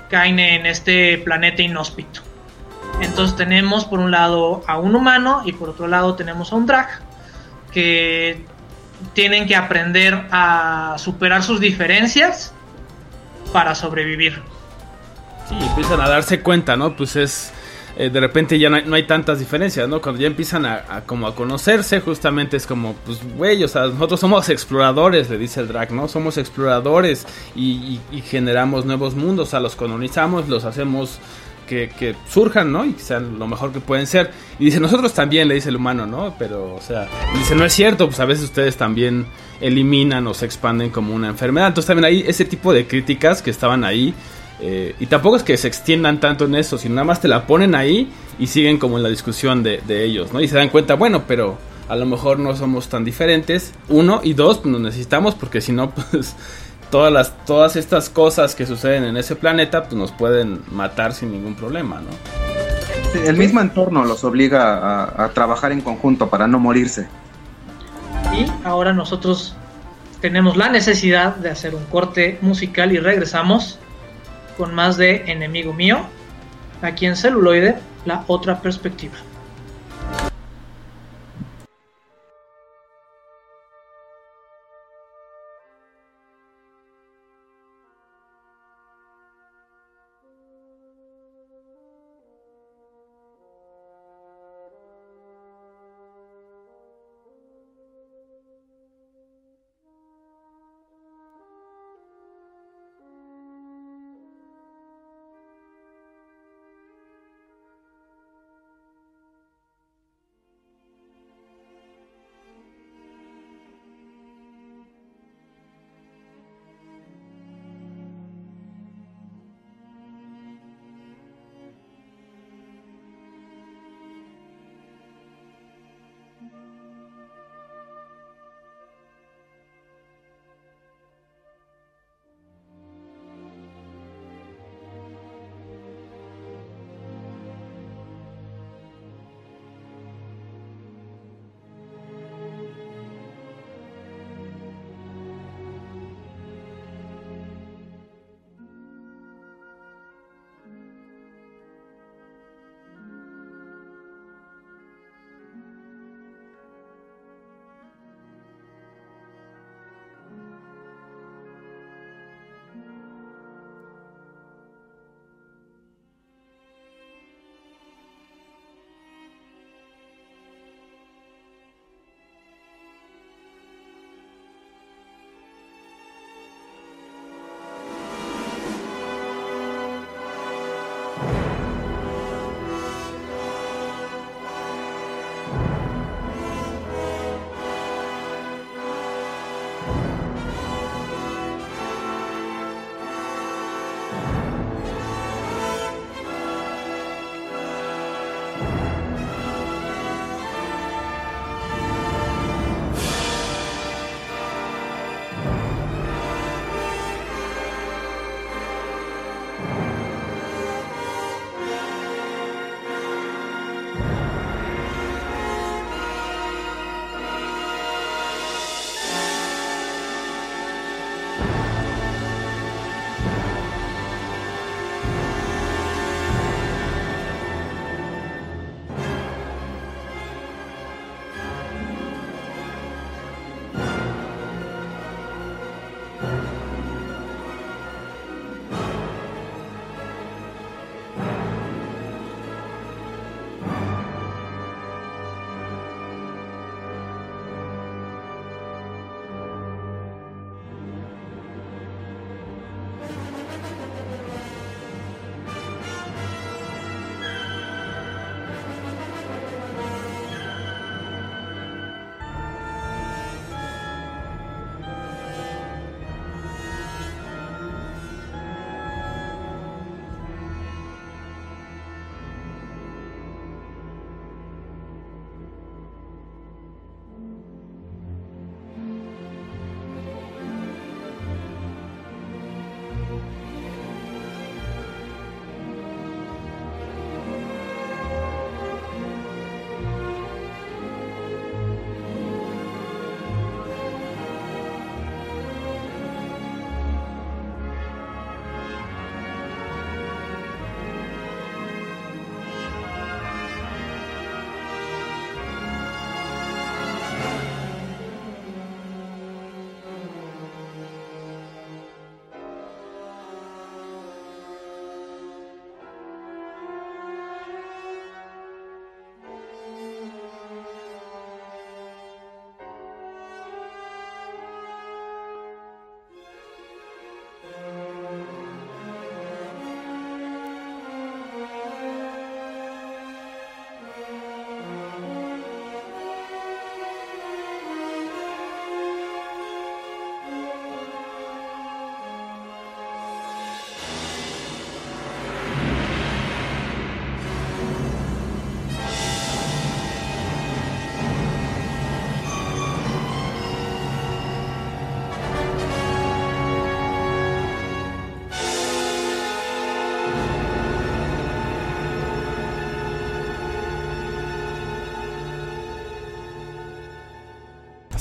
caen en este planeta inhóspito. Entonces tenemos por un lado a un humano y por otro lado tenemos a un drag que tienen que aprender a superar sus diferencias para sobrevivir. Sí, empiezan a darse cuenta, ¿no? Pues es... eh, de repente ya no hay, tantas diferencias, ¿no? Cuando ya empiezan a, como a conocerse, justamente es como, pues, güey, o sea, nosotros somos exploradores, le dice el drag, ¿no? Somos exploradores y generamos nuevos mundos, o sea, los colonizamos, los hacemos que, surjan, ¿no? Y que sean lo mejor que pueden ser. Y dice, nosotros también, le dice el humano, ¿no? Pero, o sea, dice, no es cierto, pues a veces ustedes también eliminan o se expanden como una enfermedad. Entonces también hay ese tipo de críticas que estaban ahí. eh, y tampoco es que se extiendan tanto en eso, sino nada más te la ponen ahí y siguen como en la discusión de, de ellos, ¿no? Y se dan cuenta, bueno, pero a lo mejor no somos tan diferentes. Uno y dos, pues nos necesitamos porque si no, <laughs> pues todas las todas estas cosas que suceden en ese planeta, pues nos pueden matar sin ningún problema, ¿no? El mismo entorno los obliga a, a trabajar en conjunto para no morirse. Y ahora nosotros tenemos la necesidad de hacer un corte musical y regresamos con más de Enemigo Mío, aquí en celuloide, la otra perspectiva.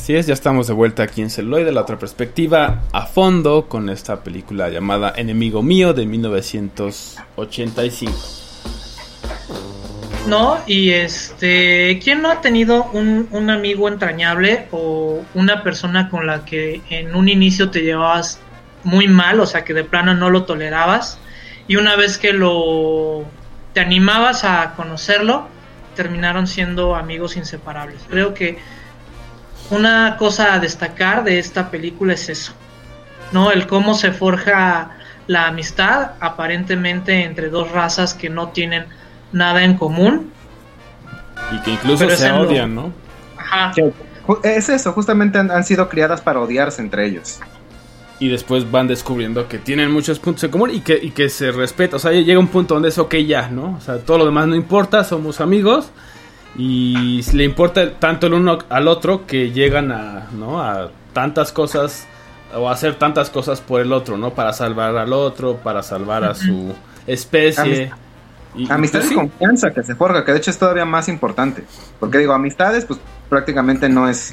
Así es, ya estamos de vuelta aquí en Celuloide, la otra perspectiva, a fondo con esta película llamada Enemigo Mío de 1985. ¿no? Y este, ¿quién no ha tenido un, un amigo entrañable o una persona con la que en un inicio te llevabas muy mal, o sea, que de plano no lo tolerabas y una vez que lo te animabas a conocerlo, terminaron siendo amigos inseparables. Creo que una cosa a destacar de esta película es eso, ¿no? El cómo se forja la amistad aparentemente entre dos razas que no tienen nada en común. Y que incluso se odian, ¿no? Ajá. Es eso, justamente han, han sido criadas para odiarse entre ellos. Y después van descubriendo que tienen muchos puntos en común y que, y que se respeta. O sea, llega un punto donde es ok ya, ¿no? O sea, todo lo demás no importa, somos amigos. Y le importa tanto el uno al otro que llegan a, ¿no? A tantas cosas o a hacer tantas cosas por el otro, ¿no? Para salvar al otro, para salvar a su especie. Y- Amistad pues y sí. confianza que se forja, que de hecho es todavía más importante. Porque digo, amistades, pues prácticamente no es.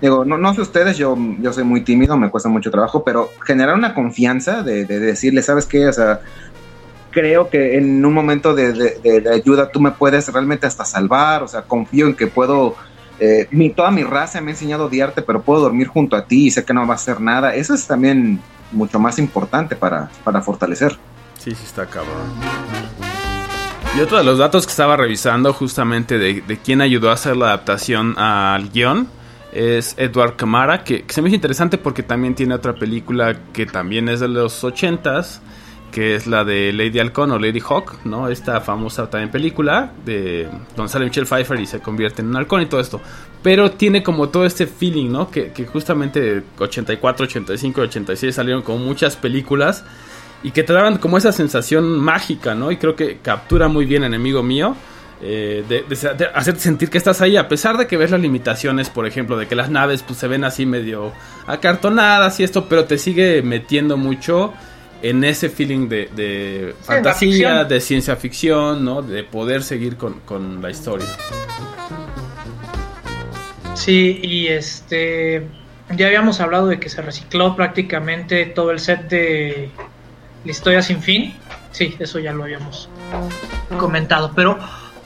Digo, no, no sé ustedes, yo, yo soy muy tímido, me cuesta mucho trabajo, pero generar una confianza de, de decirle, ¿sabes qué? O sea, creo que en un momento de, ayuda tú me puedes realmente hasta salvar, o sea, confío en que puedo. eh, mi, toda mi raza me ha enseñado a odiarte, pero puedo dormir junto a ti y sé que no va a hacer nada. Eso es también mucho más importante para, para fortalecer. Sí, sí está cabrón. Y otro de los datos que estaba revisando justamente de, de quién ayudó a hacer la adaptación al guion es Edward Camara, que, que se me hizo interesante porque también tiene otra película que también es de los 80s, que es la de Lady Halcón o Lady Hawk, ¿no? Esta famosa también película de donde sale Michelle Pfeiffer y se convierte en un halcón y todo esto. Pero tiene como todo este feeling, ¿no? Que, que justamente 84, 85, 86 salieron como muchas películas y que te daban como esa sensación mágica, ¿no? Y creo que captura muy bien enemigo mío. eh, de, de- hacerte sentir que estás ahí, a pesar de que ves las limitaciones, por ejemplo, de que las naves pues, se ven así medio acartonadas y esto, pero te sigue metiendo mucho en ese feeling de, de fantasía, de ciencia ficción, ¿no? De poder seguir con, con la historia. Sí, y este ya habíamos hablado de que se recicló prácticamente todo el set de la historia sin fin. Sí, eso ya lo habíamos comentado. Pero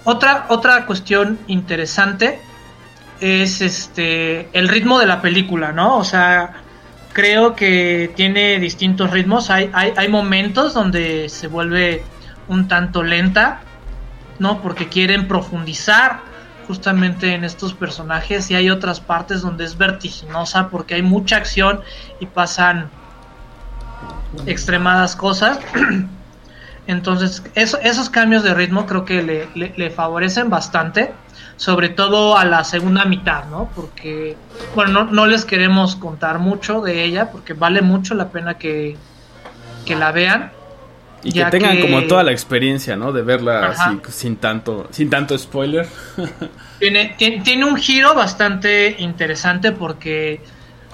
otra, otra cuestión interesante es este el ritmo de la película, ¿no? O sea, creo que tiene distintos ritmos. Hay, hay, hay momentos donde se vuelve un tanto lenta, ¿no? Porque quieren profundizar justamente en estos personajes y hay otras partes donde es vertiginosa porque hay mucha acción y pasan extremadas cosas. <clears throat> Entonces, eso- esos cambios de ritmo creo que le- le favorecen bastante, sobre todo a la segunda mitad, ¿no? Porque, bueno, no, no les queremos contar mucho de ella porque vale mucho la pena que, que la vean. Y que tengan que- como toda la experiencia, ¿no? De verla así, sin tanto, sin tanto spoiler. <laughs> Tiene, tiene, tiene un giro bastante interesante porque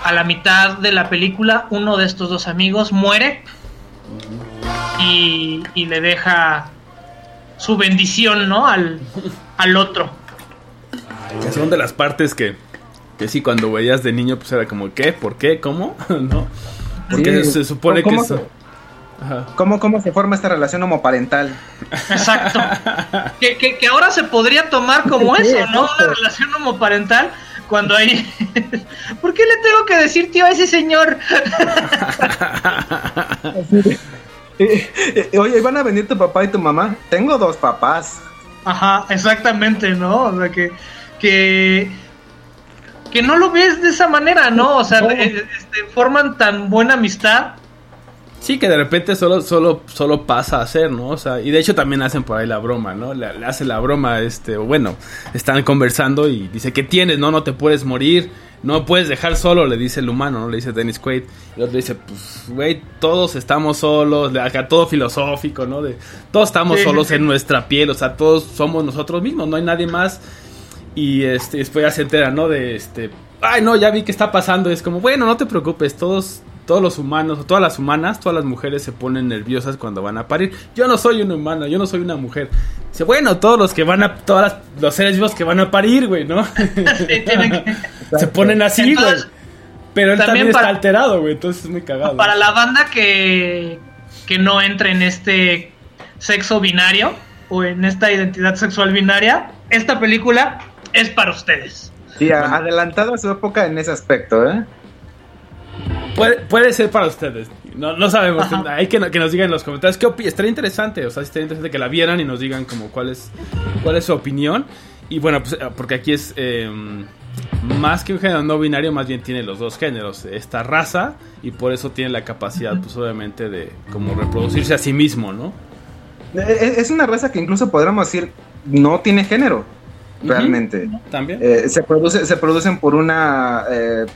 a la mitad de la película uno de estos dos amigos muere y, y le deja su bendición, ¿no? Al, al otro. Que son de las partes que, que sí, cuando veías de niño, pues era como, ¿qué? ¿Por qué? ¿Cómo? <laughs> ¿No? Porque Sí. se supone que ¿Cómo eso... Ajá. ¿Cómo, ¿Cómo se forma esta relación homoparental? Exacto. <laughs> que, que, que ahora se podría tomar como Sí, eso, ¿no? exacto. Una relación homoparental cuando hay... <laughs> ¿Por qué le tengo que decir tío a ese señor? Eh, eh, Oye, ¿van a venir tu papá y tu mamá? Tengo dos papás. Ajá, exactamente, ¿no? O sea, que, que, que no lo ves de esa manera, ¿no? O sea, No. eh, este, forman tan buena amistad. Sí, que de repente solo, solo, solo pasa a ser, ¿no? O sea, y de hecho también hacen por ahí la broma, ¿no? Le, le hace la broma, este, o bueno, están conversando y dice, ¿qué tienes? No, no te puedes morir, no puedes dejar solo, le dice el humano, ¿no? Le dice Dennis Quaid. Y el otro dice, pues, güey, todos estamos solos, acá todo filosófico, ¿no? De, todos estamos Sí, solos sí. en nuestra piel, o sea, todos somos nosotros mismos, no hay nadie más. Y este, después ya se entera, ¿no? De este, ay, no, ya vi que está pasando. Es como, bueno, no te preocupes, todos todos los humanos, o todas las humanas, todas las mujeres se ponen nerviosas cuando van a parir. Yo no soy un humano, yo no soy una mujer. Dice, bueno, todos los que van a, todos los seres vivos que van a parir, güey, ¿no? <laughs> Sí, que- <laughs> se ponen así, güey. Pero él también, también para- está alterado, güey, entonces es muy cagado. Para la banda que, que no entre en este sexo binario o en esta identidad sexual binaria, esta película es para ustedes. Sí, adelantado a su época en ese aspecto, ¿eh? Puede, puede ser para ustedes. No, no sabemos. Ajá. Hay que, que nos digan en los comentarios qué opinan. Estaría interesante. O sea, estaría interesante que la vieran y nos digan como cuál es, cuál es su opinión. Y bueno, pues eh, porque aquí es eh, más que un género no binario, más bien tiene los dos géneros. Esta raza y por eso tiene la capacidad, pues obviamente, de como reproducirse a sí mismo, ¿no? Eh, Es una raza que incluso podríamos decir no tiene género, realmente. También. Eh, se, produce, se producen por una eh,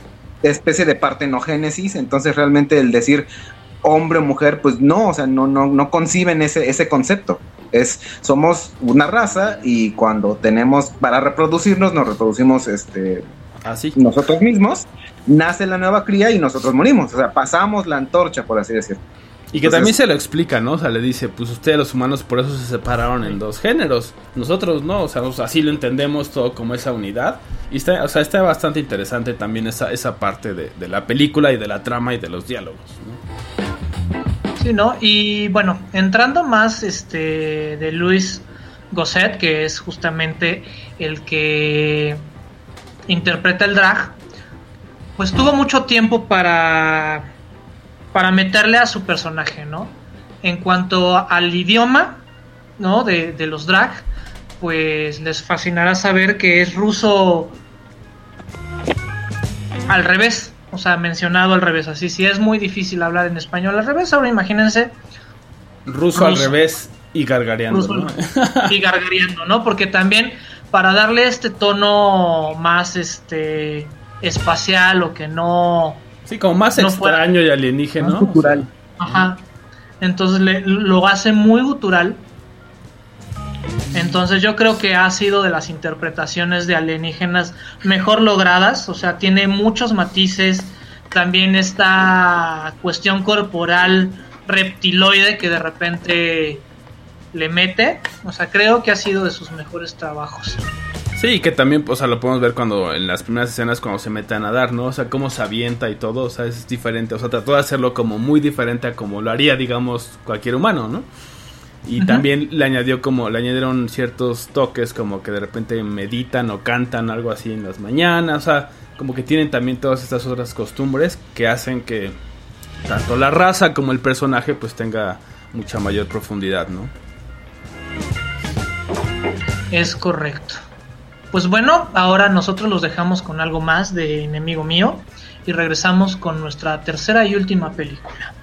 especie de partenogénesis, entonces realmente el decir hombre o mujer, pues no, o sea, no, no, no conciben ese, ese concepto. Es, somos una raza y cuando tenemos para reproducirnos, nos reproducimos este, Así. nosotros mismos, nace la nueva cría y nosotros morimos, o sea, pasamos la antorcha, por así decirlo. Y que Entonces- también se lo explica, ¿no? O sea, le dice, pues ustedes los humanos por eso se separaron en dos géneros. Nosotros no, o sea, o sea, así lo entendemos todo como esa unidad. Y está, o sea, está bastante interesante también esa, esa parte de, de la película y de la trama y de los diálogos, ¿no? Sí, ¿no? Y bueno, entrando más este de Luis Gosset, que es justamente el que interpreta el drag, pues tuvo mucho tiempo para para meterle a su personaje, ¿no? En cuanto al idioma, ¿no? De, de los drag, pues les fascinará saber que es ruso al revés, o sea, mencionado al revés, así si es muy difícil hablar en español al revés, ahora imagínense Ruso, al revés y gargareando, ruso ¿no? y gargareando, ¿no? Porque también para darle este tono más este espacial o que no Sí, como más No fuera- extraño y alienígena, Más ¿no? cultural. Ajá. Entonces le- lo hace muy gutural. Entonces yo creo que ha sido de las interpretaciones de alienígenas mejor logradas. O sea, tiene muchos matices. También esta cuestión corporal reptiloide que de repente le mete. O sea, creo que ha sido de sus mejores trabajos. Sí, que también, o sea, lo podemos ver cuando en las primeras escenas cuando se mete a nadar, ¿no? O sea, cómo se avienta y todo, o sea, es diferente, o sea, trató de hacerlo como muy diferente a como lo haría, digamos, cualquier humano, ¿no? Y también le añadió como, le añadieron ciertos toques, como que de repente meditan o cantan algo así en las mañanas, o sea, como que tienen también todas estas otras costumbres que hacen que tanto la raza como el personaje pues tenga mucha mayor profundidad, ¿no? Es correcto. Pues bueno, ahora nosotros los dejamos con algo más de enemigo mío y regresamos con nuestra tercera y última película.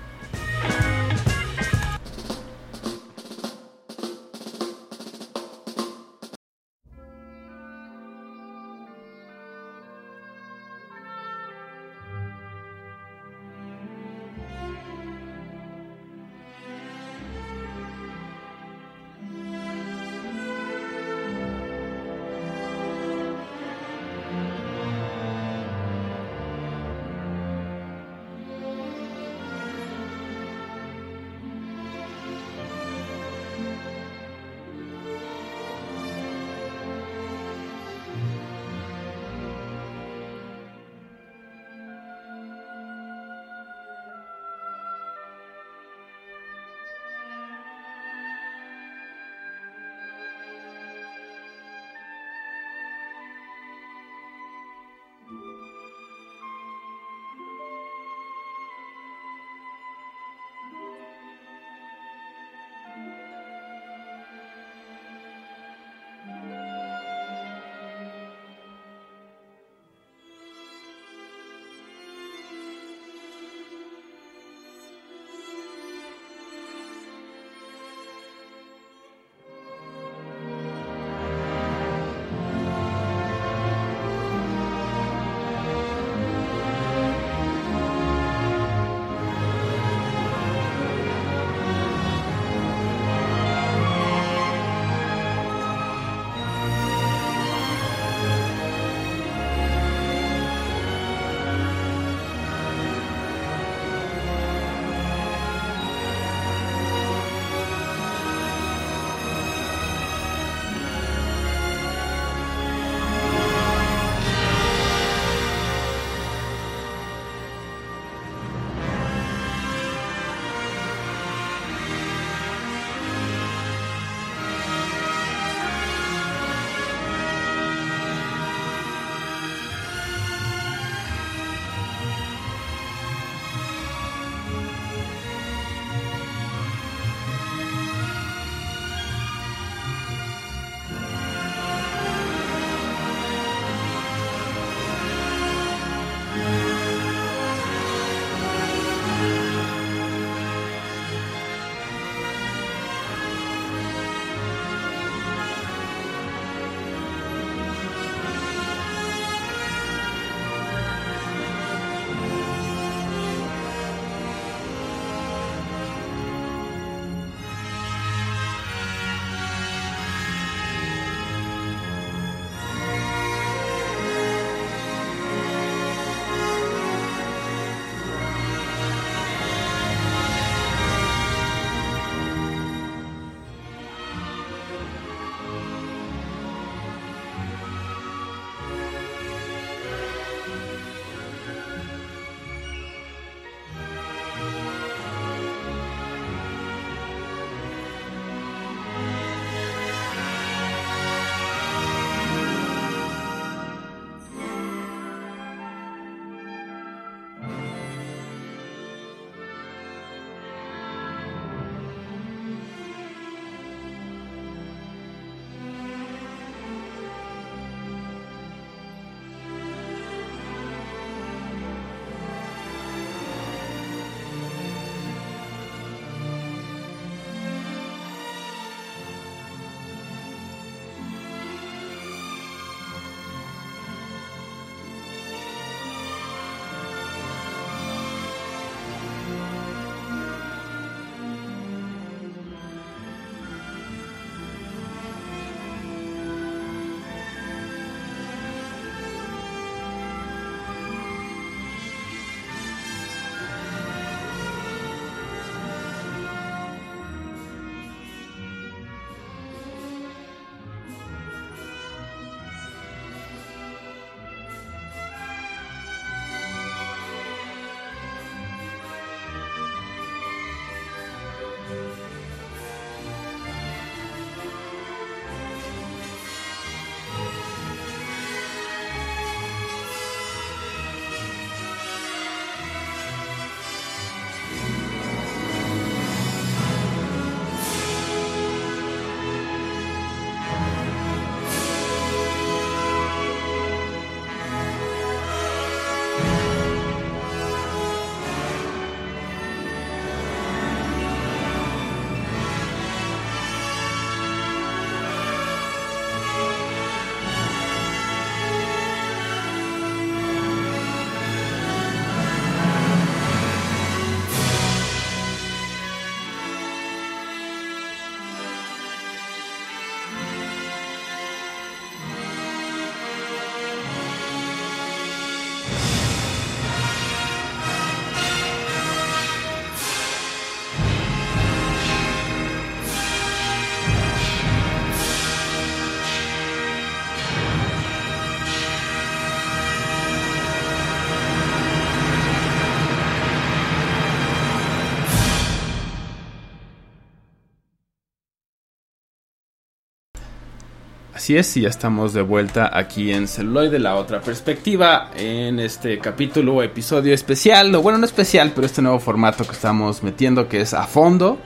Así es, y ya estamos de vuelta aquí en Celuloide, la otra perspectiva, en este capítulo o episodio especial, o bueno, no especial, pero este nuevo formato que estamos metiendo que es a fondo,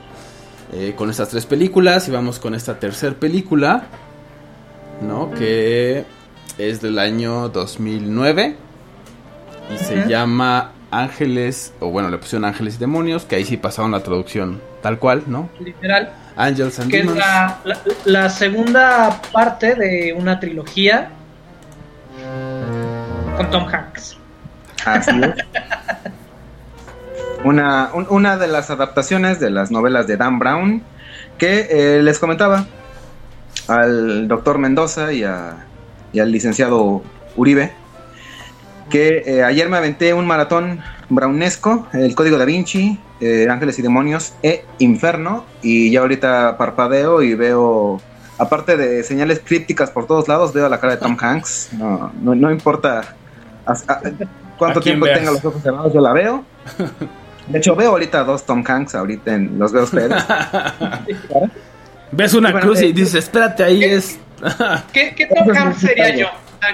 eh, con estas tres películas, y vamos con esta tercera película, ¿no? Que es del año 2009, y se llama Ángeles, o bueno, le pusieron Ángeles y Demonios, que ahí sí pasaron la traducción tal cual, ¿no? Literal. Angels and Que es la, la- la segunda parte de una trilogía con Tom Hanks. Así es. <laughs> Una, un- una de las adaptaciones de las novelas de Dan Brown que eh, les comentaba al doctor Mendoza y, a- y al licenciado Uribe que eh, ayer me aventé un maratón brownesco, el Código da Vinci, eh, Ángeles y Demonios e Inferno y ya ahorita parpadeo y veo, aparte de señales crípticas por todos lados, veo la cara de Tom <laughs> Hanks, no, no, no importa a- cuánto ¿A quién tiempo veas? tenga los ojos cerrados, yo la veo. <laughs> De hecho, veo ahorita dos Tom Hanks, ahorita en, los veo ustedes. Ves una Bueno, cruz y eh, dices, espérate, ahí es... <laughs> ¿Qué, qué Tom Hanks sería yo?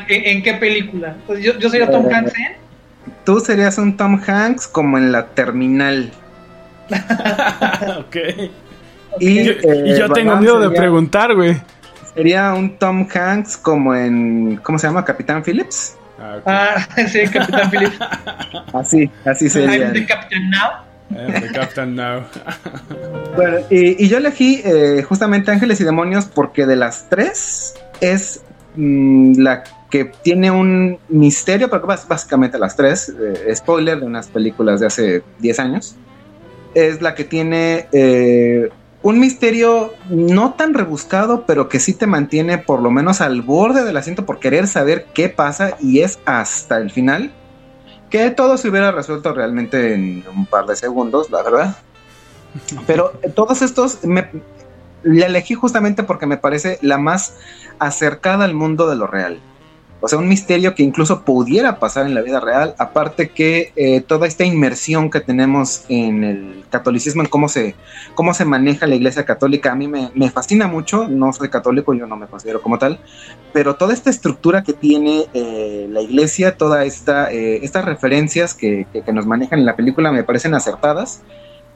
¿En, en qué película? Entonces, yo, yo sería Tom Eh, Hanks en. Tú serías un Tom Hanks como en la terminal. <laughs> ok. Y, yo, eh, y yo tengo miedo de preguntar, güey. Sería un Tom Hanks como en. ¿Cómo se llama? Capitán Phillips. Ah. Ah, <laughs> sí, Capitán Phillips. <laughs> Así, así sería. I'm the Captain Now. The captain now. Bueno, y, y yo elegí eh, justamente Ángeles y Demonios porque de las tres es mm, la que tiene un misterio, porque bas- básicamente las tres, eh, spoiler de unas películas de hace 10 años, es la que tiene eh, un misterio no tan rebuscado, pero que sí te mantiene por lo menos al borde del asiento por querer saber qué pasa y es hasta el final. Que todo se hubiera resuelto realmente en un par de segundos, la verdad. <laughs> Pero todos estos me, la elegí justamente porque me parece la más acercada al mundo de lo real. O sea, un misterio que incluso pudiera pasar en la vida real, aparte que eh, toda esta inmersión que tenemos en el catolicismo, en cómo se, cómo se maneja la iglesia católica, a mí me, me fascina mucho, no soy católico, yo no me considero como tal, pero toda esta estructura que tiene eh, la iglesia, todas esta, eh, estas referencias que, que- que nos manejan en la película me parecen acertadas.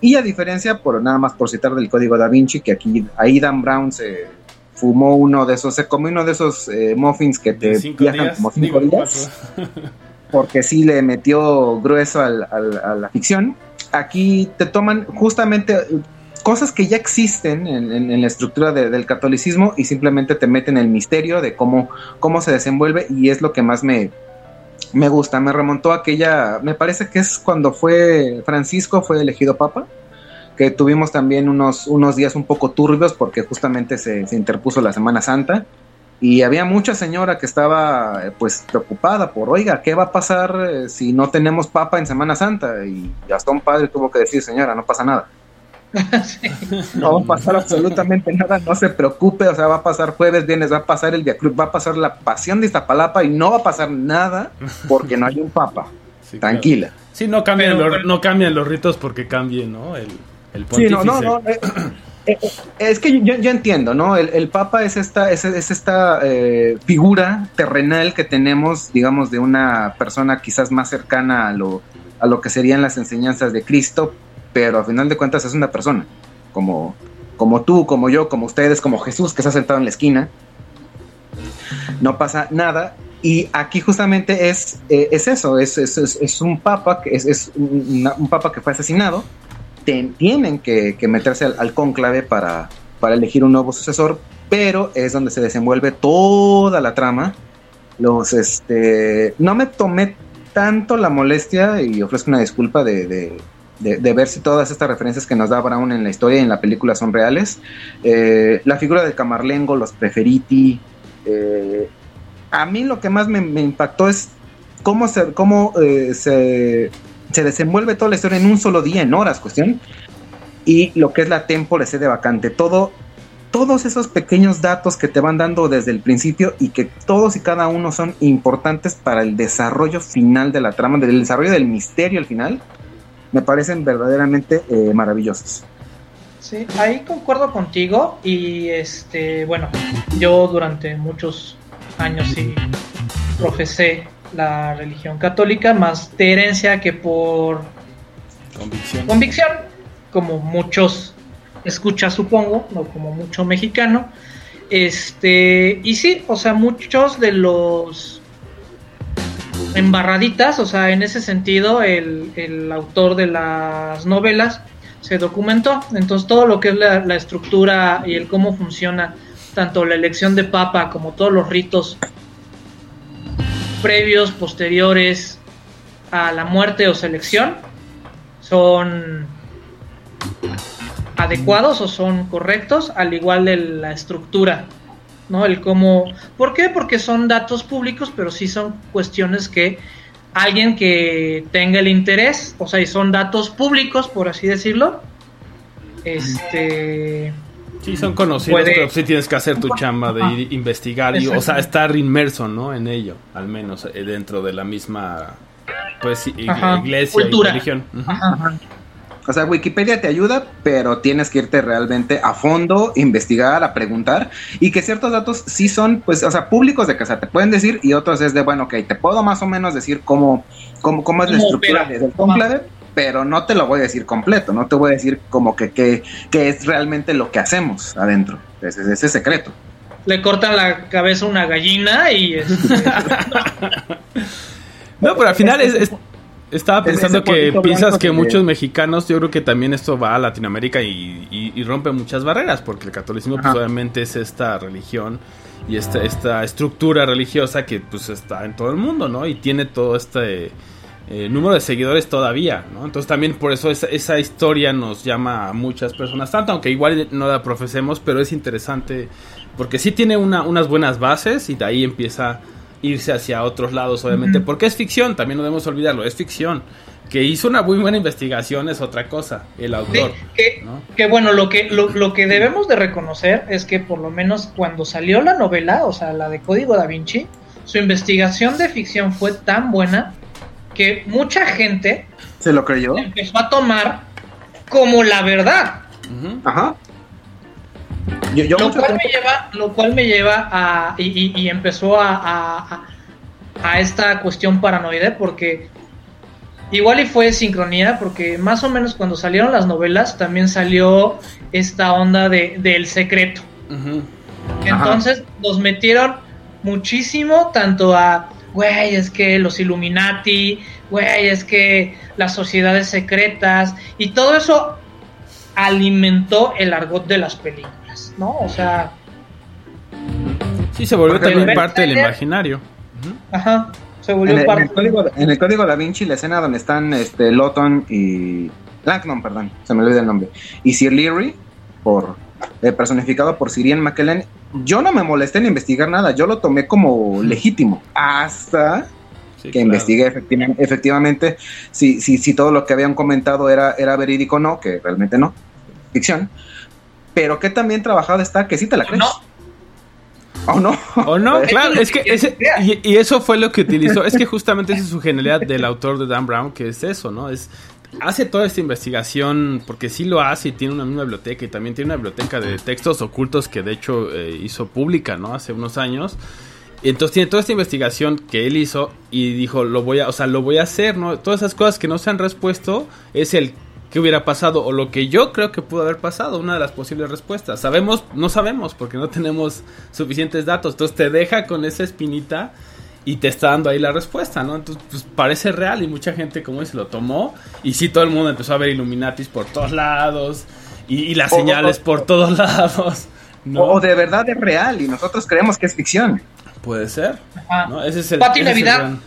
Y a diferencia, por nada más por citar del código da Vinci, que aquí ahí Dan Brown se fumó uno de esos, se comió uno de esos eh, muffins que te cinco viajan días. como cinco digo, días, <laughs> porque sí le metió grueso al- al- a la ficción. Aquí te toman justamente cosas que ya existen en, en- en la estructura de- del catolicismo y simplemente te meten el misterio de cómo, cómo se desenvuelve y es lo que más me, me gusta. Me remontó a aquella, me parece que es cuando fue Francisco, fue elegido papa, que tuvimos también unos, unos días un poco turbios porque justamente se, se interpuso la Semana Santa. Y había mucha señora que estaba eh, pues preocupada por, oiga, ¿qué va a pasar eh, si no tenemos papa en Semana Santa? Y hasta un padre tuvo que decir, señora, no pasa nada. Sí. <laughs> No va a pasar absolutamente nada, no se preocupe, o sea, va a pasar jueves, viernes, va a pasar el Via Cruz, va a pasar la pasión de Iztapalapa y no va a pasar nada porque no hay un papa. Sí, claro. Tranquila. Sí, no cambian, Pero, los, no cambian los ritos porque cambie, ¿no? El, el Sí, no, no, no. eh, eh, eh, es que yo, yo entiendo, ¿no? El, el Papa es esta, es, es esta eh, figura terrenal que tenemos, digamos, de una persona quizás más cercana a lo, a lo que serían las enseñanzas de Cristo, pero a final de cuentas es una persona, como, como tú, como yo, como ustedes, como Jesús que está sentado en la esquina. No pasa nada. Y aquí justamente es, eh, es eso, es, es, es- un papa, que es, una- un papa que fue asesinado, tienen que, meterse al, al cónclave para, elegir un nuevo sucesor, pero es donde se desenvuelve toda la trama. Los, este, no me tomé tanto la molestia y ofrezco una disculpa de, ver si todas estas referencias que nos da Brown en la historia y en la película son reales. Eh, la figura de Camarlengo, los Preferiti. eh, a mí lo que más me, me impactó es cómo se, cómo, eh, se, se desenvuelve toda la historia en un solo día, en horas, cuestión. Y lo que es la tempo de sede vacante. Todo, todos esos pequeños datos que te van dando desde el principio y que todos y cada uno son importantes para el desarrollo final de la trama, del desarrollo del misterio al final, me parecen verdaderamente eh, maravillosos. Sí, ahí concuerdo contigo y este, bueno, yo durante muchos años sí profesé la religión católica más de herencia que por Convicción. convicción, como muchos escuchas supongo, o como mucho mexicano. Este, y sí, o sea, muchos de los embarraditas, o sea, en ese sentido, el, el autor de las novelas se documentó. Entonces, todo lo que es la, la estructura y el cómo funciona tanto la elección de papa como todos los ritos previos, posteriores a la muerte o selección, son adecuados o son correctos, al igual de la estructura, ¿no? El cómo, ¿por qué? Porque son datos públicos, pero sí son cuestiones que alguien que tenga el interés, o sea, y son datos públicos, por así decirlo, este, Sí, son conocidos, Puede- pero sí tienes que hacer tu chamba de ir investigar y, o sea, estar inmerso, ¿no? En ello, al menos eh, dentro de la misma, pues, Ajá, iglesia cultura. y religión. Ajá, O sea, Wikipedia te ayuda, pero tienes que irte realmente a fondo, investigar, a preguntar, y que ciertos datos sí son, pues, o sea, públicos de que o sea, te pueden decir, y otros es de, bueno, ok, te puedo más o menos decir cómo, cómo, cómo es la estructura opera. del conclave, pero no te lo voy a decir completo, no te voy a decir como que, que, que es realmente lo que hacemos adentro. Ese, ese es secreto. le cortan la cabeza a una gallina y este, <laughs> No, pero al final es, es- estaba pensando que piensas que que- muchos mexicanos, yo creo que también esto va a Latinoamérica y, y- y rompe muchas barreras, porque el catolicismo pues obviamente es esta religión y esta, esta estructura religiosa que pues está en todo el mundo, ¿no? Y tiene todo este eh, número de seguidores todavía, ¿no? Entonces también por eso esa, esa historia nos llama a muchas personas, tanto aunque igual no la profesemos, pero es interesante porque sí tiene una- unas buenas bases y de ahí empieza a irse hacia otros lados, obviamente, Ujú. porque es ficción, también no debemos olvidarlo, es ficción. Que hizo una muy buena investigación es otra cosa, el Sí, autor. que, ¿no? que bueno, lo que, lo, lo que debemos de reconocer es que por lo menos cuando salió la novela, o sea, la de Código Da Vinci, su investigación de ficción fue tan buena que mucha gente ¿Se lo creyó? empezó a tomar como la verdad. Ajá. Yo, yo Lo cual, me lleva, lo cual me lleva a. Y, y- y empezó a, a, a- a esta cuestión paranoide, porque igual y fue sincronía, porque más o menos cuando salieron las novelas también salió esta onda de, del secreto. Entonces nos metieron muchísimo, tanto a, güey, es que los Illuminati, güey, es que las sociedades secretas, y todo eso alimentó el argot de las películas, ¿no? O sea, Sí, se volvió también parte del imaginario. Ajá, se En volvió el, en, parte. el código, en el código Da Vinci, la escena donde están este, Lawton y. Langton, perdón, se me olvida el nombre. Y Sir Leary, por, eh, personificado por Sirian McKellen. Yo no me molesté en investigar nada, yo lo tomé como legítimo. Hasta Sí, que claro. efecti- efectivamente si, si, si todo lo que habían comentado era, era verídico o no, que realmente no, ficción. Pero que también trabajado está que sí te la crees. No. ¿O no? O no, <laughs> claro, es que ese, y eso fue lo que utilizó. Es que justamente esa es su genialidad del autor de Dan Brown, que es eso, ¿no? Es hace toda esta investigación porque sí lo hace y tiene una misma biblioteca y también tiene una biblioteca de textos ocultos que de hecho eh, hizo pública, ¿no? Hace unos años. Entonces tiene toda esta investigación que él hizo y dijo, lo voy a, o sea, lo voy a hacer, ¿no? Todas esas cosas que no se han respuesto es el que hubiera pasado o lo que yo creo que pudo haber pasado, una de las posibles respuestas. Sabemos, no sabemos porque no tenemos suficientes datos, entonces te deja con esa espinita y te está dando ahí la respuesta, ¿no? Entonces, pues parece real y mucha gente, como dice, lo tomó y sí todo el mundo empezó a ver Illuminatis por todos lados y, y las O- señales o- por todos <laughs> lados, ¿no? O de verdad es real y nosotros creemos que es ficción. Puede ser, Ajá. ¿no? Ese es el... Pati ese es el Navidad.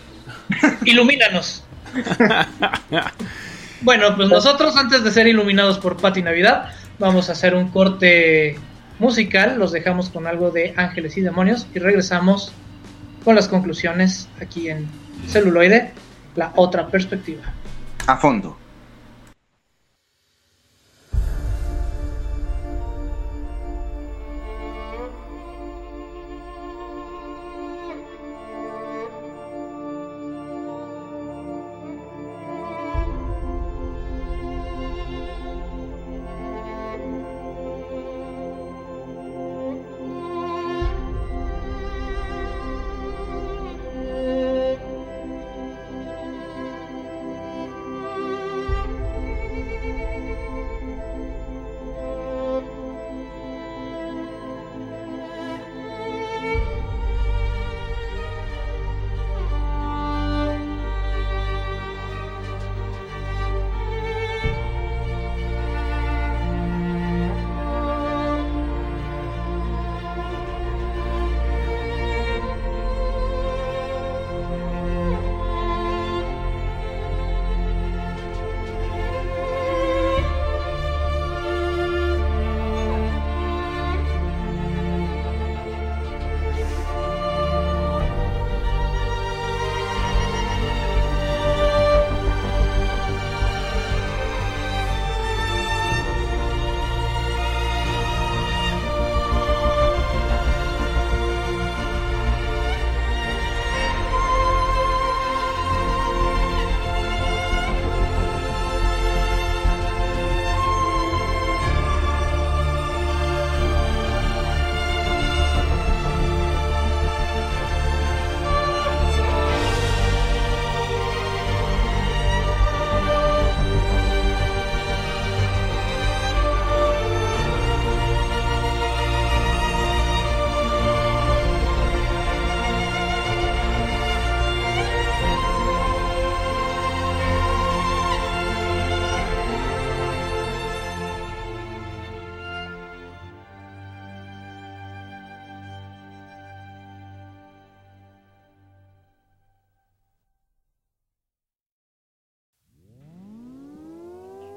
gran- <laughs> Ilumínanos. <laughs> bueno, pues nosotros antes de ser iluminados por Pati Navidad, vamos a hacer un corte musical. Los dejamos con algo de Ángeles y Demonios y regresamos con las conclusiones aquí en celuloide, la otra perspectiva. A fondo.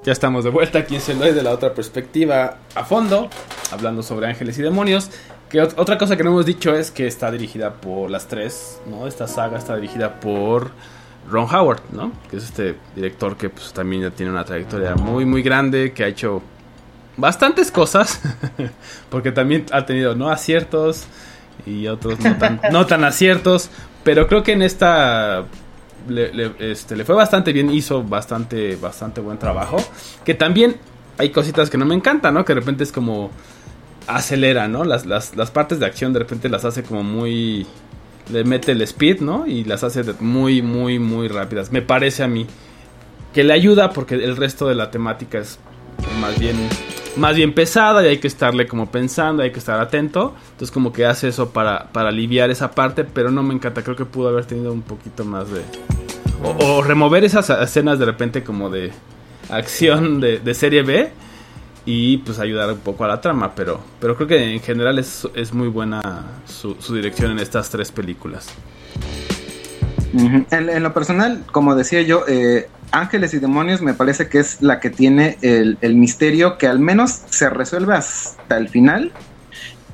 Ya estamos de vuelta aquí en Celoy de la otra perspectiva a fondo, hablando sobre ángeles y demonios. Que ot- otra cosa que no hemos dicho es que está dirigida por las tres, ¿no? Esta saga está dirigida por Ron Howard, ¿no? Que es este director que pues también ya tiene una trayectoria muy muy grande, que ha hecho bastantes cosas, <laughs> porque también ha tenido no aciertos y otros no tan, <laughs> no tan aciertos, pero creo que en esta este, le fue bastante bien, hizo bastante, bastante buen trabajo. Que también hay cositas que no me encantan, ¿no? Que de repente es como acelera, ¿no? Las, las, las partes de acción de repente las hace como muy... Le mete el speed, ¿no? Y las hace muy, muy, muy rápidas. Me parece a mí que le ayuda porque el resto de la temática es más bien más bien pesada y hay que estarle como pensando, hay que estar atento. Entonces como que hace eso para, para aliviar esa parte, pero no me encanta, creo que pudo haber tenido un poquito más de... O, remover esas escenas de repente como de acción de, de serie B y pues ayudar un poco a la trama, pero, pero creo que en general es, es muy buena su, dirección en estas tres películas. En, en lo personal, como decía yo, eh, Ángeles y Demonios me parece que es la que tiene el, misterio que al menos se resuelve hasta el final.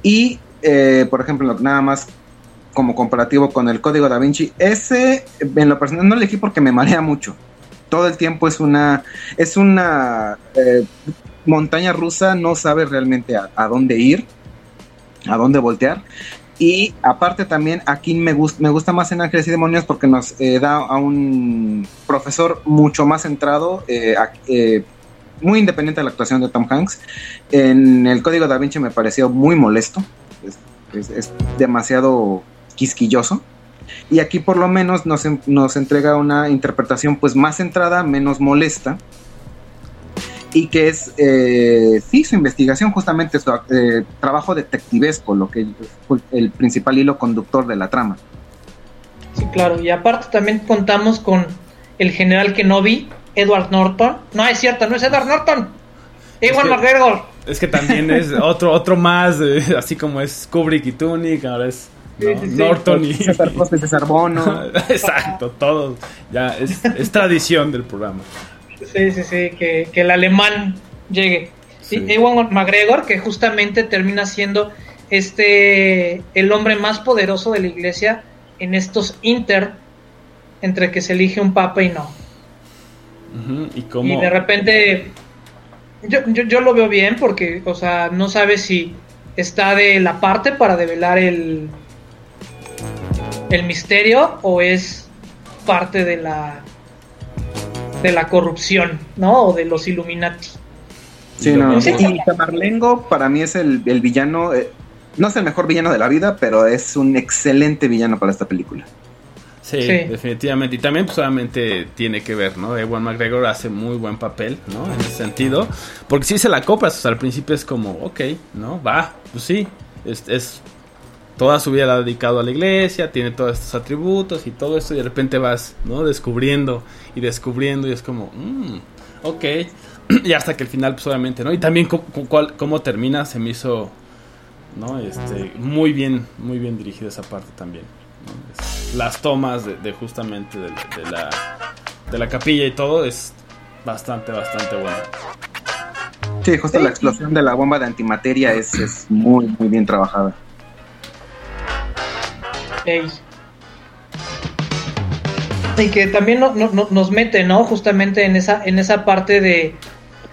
Y, eh, por ejemplo, nada más como comparativo con el Código Da Vinci, ese en lo personal no elegí porque me marea mucho. Todo el tiempo es una, es una eh, montaña rusa, no sabe realmente a dónde ir, a dónde voltear. Y aparte también aquí me, me gusta más en Ángeles y Demonios porque nos eh, da a un profesor mucho más centrado, eh, eh, muy independiente de la actuación de Tom Hanks. En el Código Da Vinci me pareció muy molesto, es, es- demasiado quisquilloso. Y aquí por lo menos nos, nos entrega una interpretación pues más centrada, menos molesta. Y que es, eh, sí, su investigación, justamente su eh, trabajo detectivesco, lo que fue el principal hilo conductor de la trama. Sí, claro. Y aparte también contamos con el general Kenobi, Edward Norton. No, es cierto, no es Edward Norton. Ewan que- McGregor. Es que también es <laughs> otro, otro más, eh, así como es Kubrick y Tunic, ahora es Sí, ¿no? sí, sí. Norton y... César Costa y César Bono. <laughs> Exacto, todos. Ya es, es tradición del programa. Sí, sí, sí, que, que el alemán llegue. Sí, Sí. Ewan McGregor, que justamente termina siendo este el hombre más poderoso de la iglesia en estos inter entre que se elige un papa y no. Y Y de repente yo, yo, yo lo veo bien porque, o sea, no sabe si está de la parte para develar el el misterio o es parte de la de la corrupción, ¿no? O de los Illuminati. Sí, no. Y Camarlengo para mí es el, el villano, eh, no es el mejor villano de la vida, pero es un excelente villano para esta película. Sí, Sí. definitivamente. Y también pues obviamente tiene que ver, ¿no? Ewan McGregor hace muy buen papel, ¿no? En ese sentido. Porque si se la copas, o sea, al principio es como, ok, ¿no? Va, pues sí. Es, es- toda su vida la ha dedicado a la iglesia, tiene todos estos atributos y todo esto, y de repente vas, ¿no? Descubriendo y descubriendo, y es como, mm, ok. <clears throat> y hasta que el final, pues obviamente, ¿no? Y también cómo, cuál- cómo termina, se me hizo, ¿no? Este, muy bien, muy bien dirigida esa parte también. ¿no? Es- las tomas de, de justamente de, de la, de la capilla y todo es bastante, bastante bueno. Sí, justo la explosión de la bomba de antimateria es, es muy, muy bien trabajada. Y que también no- no- no- nos mete, ¿no? Justamente en esa, en esa parte de,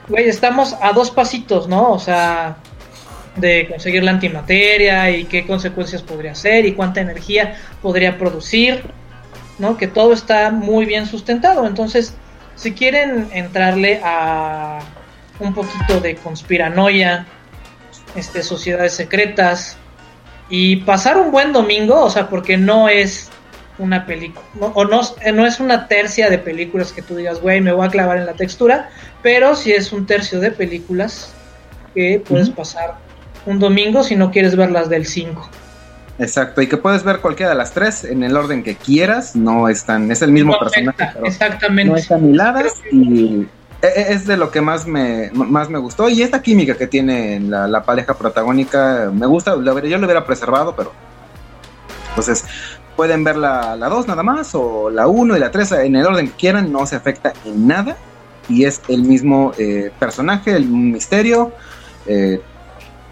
güey, estamos a dos pasitos, ¿no? O sea, de conseguir la antimateria y qué consecuencias podría ser y cuánta energía podría producir, ¿no? Que todo está muy bien sustentado. Entonces, si quieren entrarle a un poquito de conspiranoia, este, sociedades secretas, y pasar un buen domingo, o sea, porque no es una película, no, o no, eh, no es una tercia de películas que tú digas, güey, me voy a clavar en la textura, pero sí es un tercio de películas que puedes pasar un domingo si no quieres ver las del 5. Exacto, y que puedes ver cualquiera de las tres en el orden que quieras, no están, es el mismo personaje, pero Exactamente. no están hiladas y es de lo que más me, más me gustó. Y esta química que tiene la, la pareja protagónica me gusta, lo yo lo hubiera preservado, pero entonces pueden ver la 2 nada más o la 1 y la 3 en el orden que quieran, no se afecta en nada. y es el mismo eh, personaje, el misterio, eh,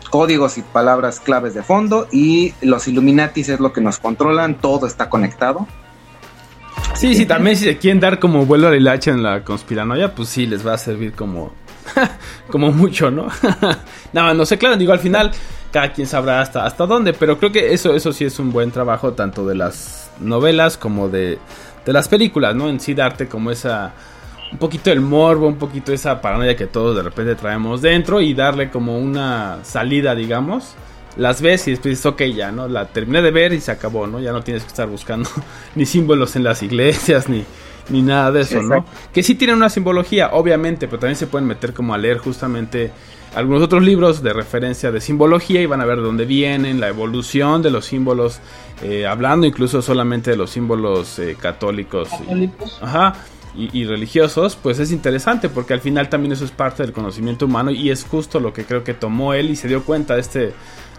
códigos y palabras claves de fondo y los Illuminatis es lo que nos controlan, todo está conectado. Sí, sí, también si se quieren dar como vuelo al hilacha en la conspiranoia, pues sí, les va a servir como, <laughs> como mucho, ¿no? <laughs> no, no sé, claro, digo, al final cada quien sabrá hasta, hasta dónde, pero creo que eso, eso sí es un buen trabajo tanto de las novelas como de, de las películas, ¿no? En sí darte como esa un poquito el morbo, un poquito esa paranoia que todos de repente traemos dentro y darle como una salida, digamos. Las ves y después dices, ok, ya, ¿no? La terminé de ver y se acabó, ¿no? Ya no tienes que estar buscando <laughs> ni símbolos en las iglesias, ni, ni nada de eso, ¿no? Que sí tienen una simbología, obviamente, pero también se pueden meter como a leer justamente algunos otros libros de referencia de simbología y van a ver de dónde vienen, la evolución de los símbolos, eh, hablando incluso solamente de los símbolos eh, católicos. y-. Ajá. Y, y religiosos, pues es interesante porque al final también eso es parte del conocimiento humano y es justo lo que creo que tomó él y se dio cuenta de este,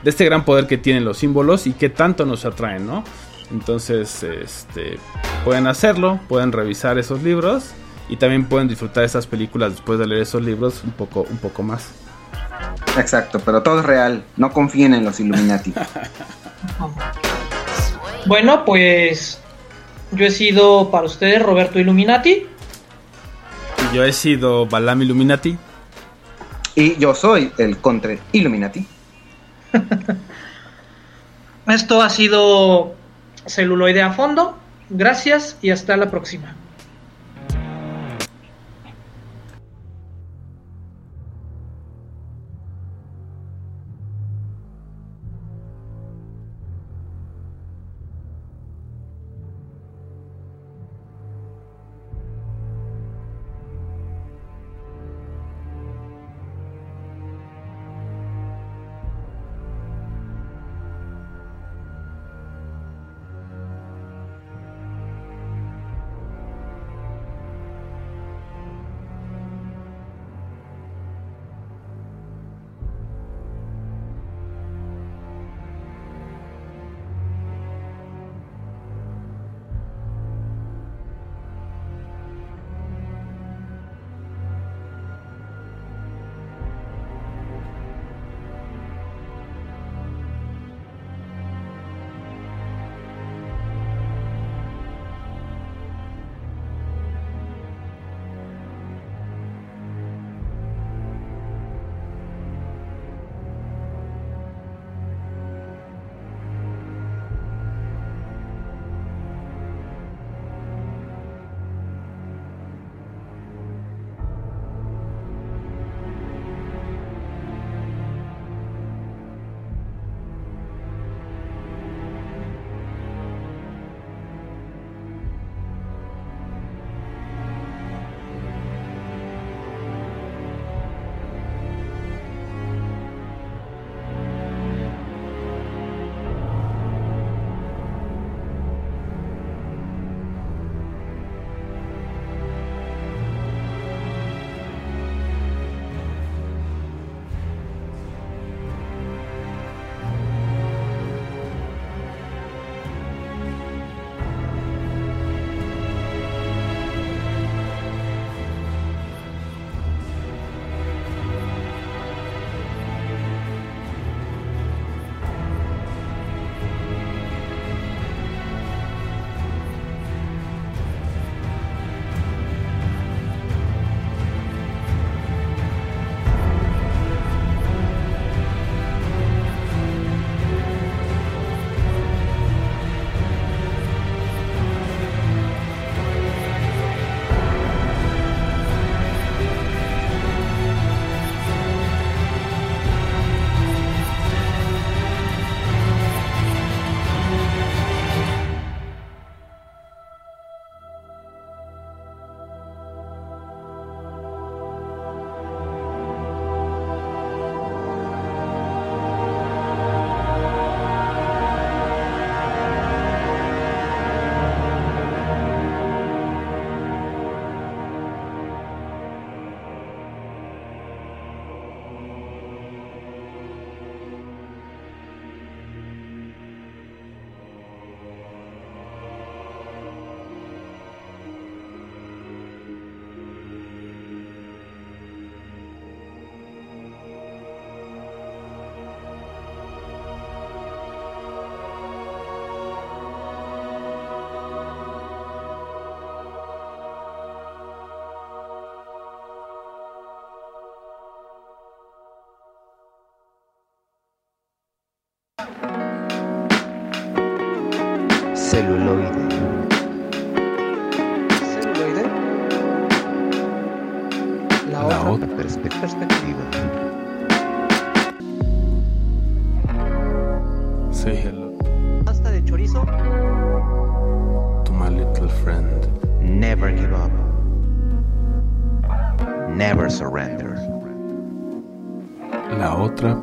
de este gran poder que tienen los símbolos y que tanto nos atraen, ¿no? Entonces, este, pueden hacerlo, pueden revisar esos libros y también pueden disfrutar esas películas después de leer esos libros un poco, un poco más. Exacto, pero todo es real, no confíen en los Illuminati. <laughs> Bueno, pues yo he sido para ustedes Roberto Illuminati. Yo he sido Balam Illuminati. y yo soy el contra Illuminati. <laughs> Esto ha sido celuloide a fondo. Gracias y hasta la próxima.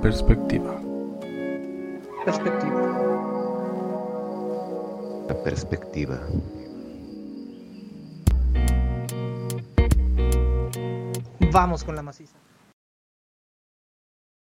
Perspectiva. Perspectiva. La perspectiva. Vamos con la maciza.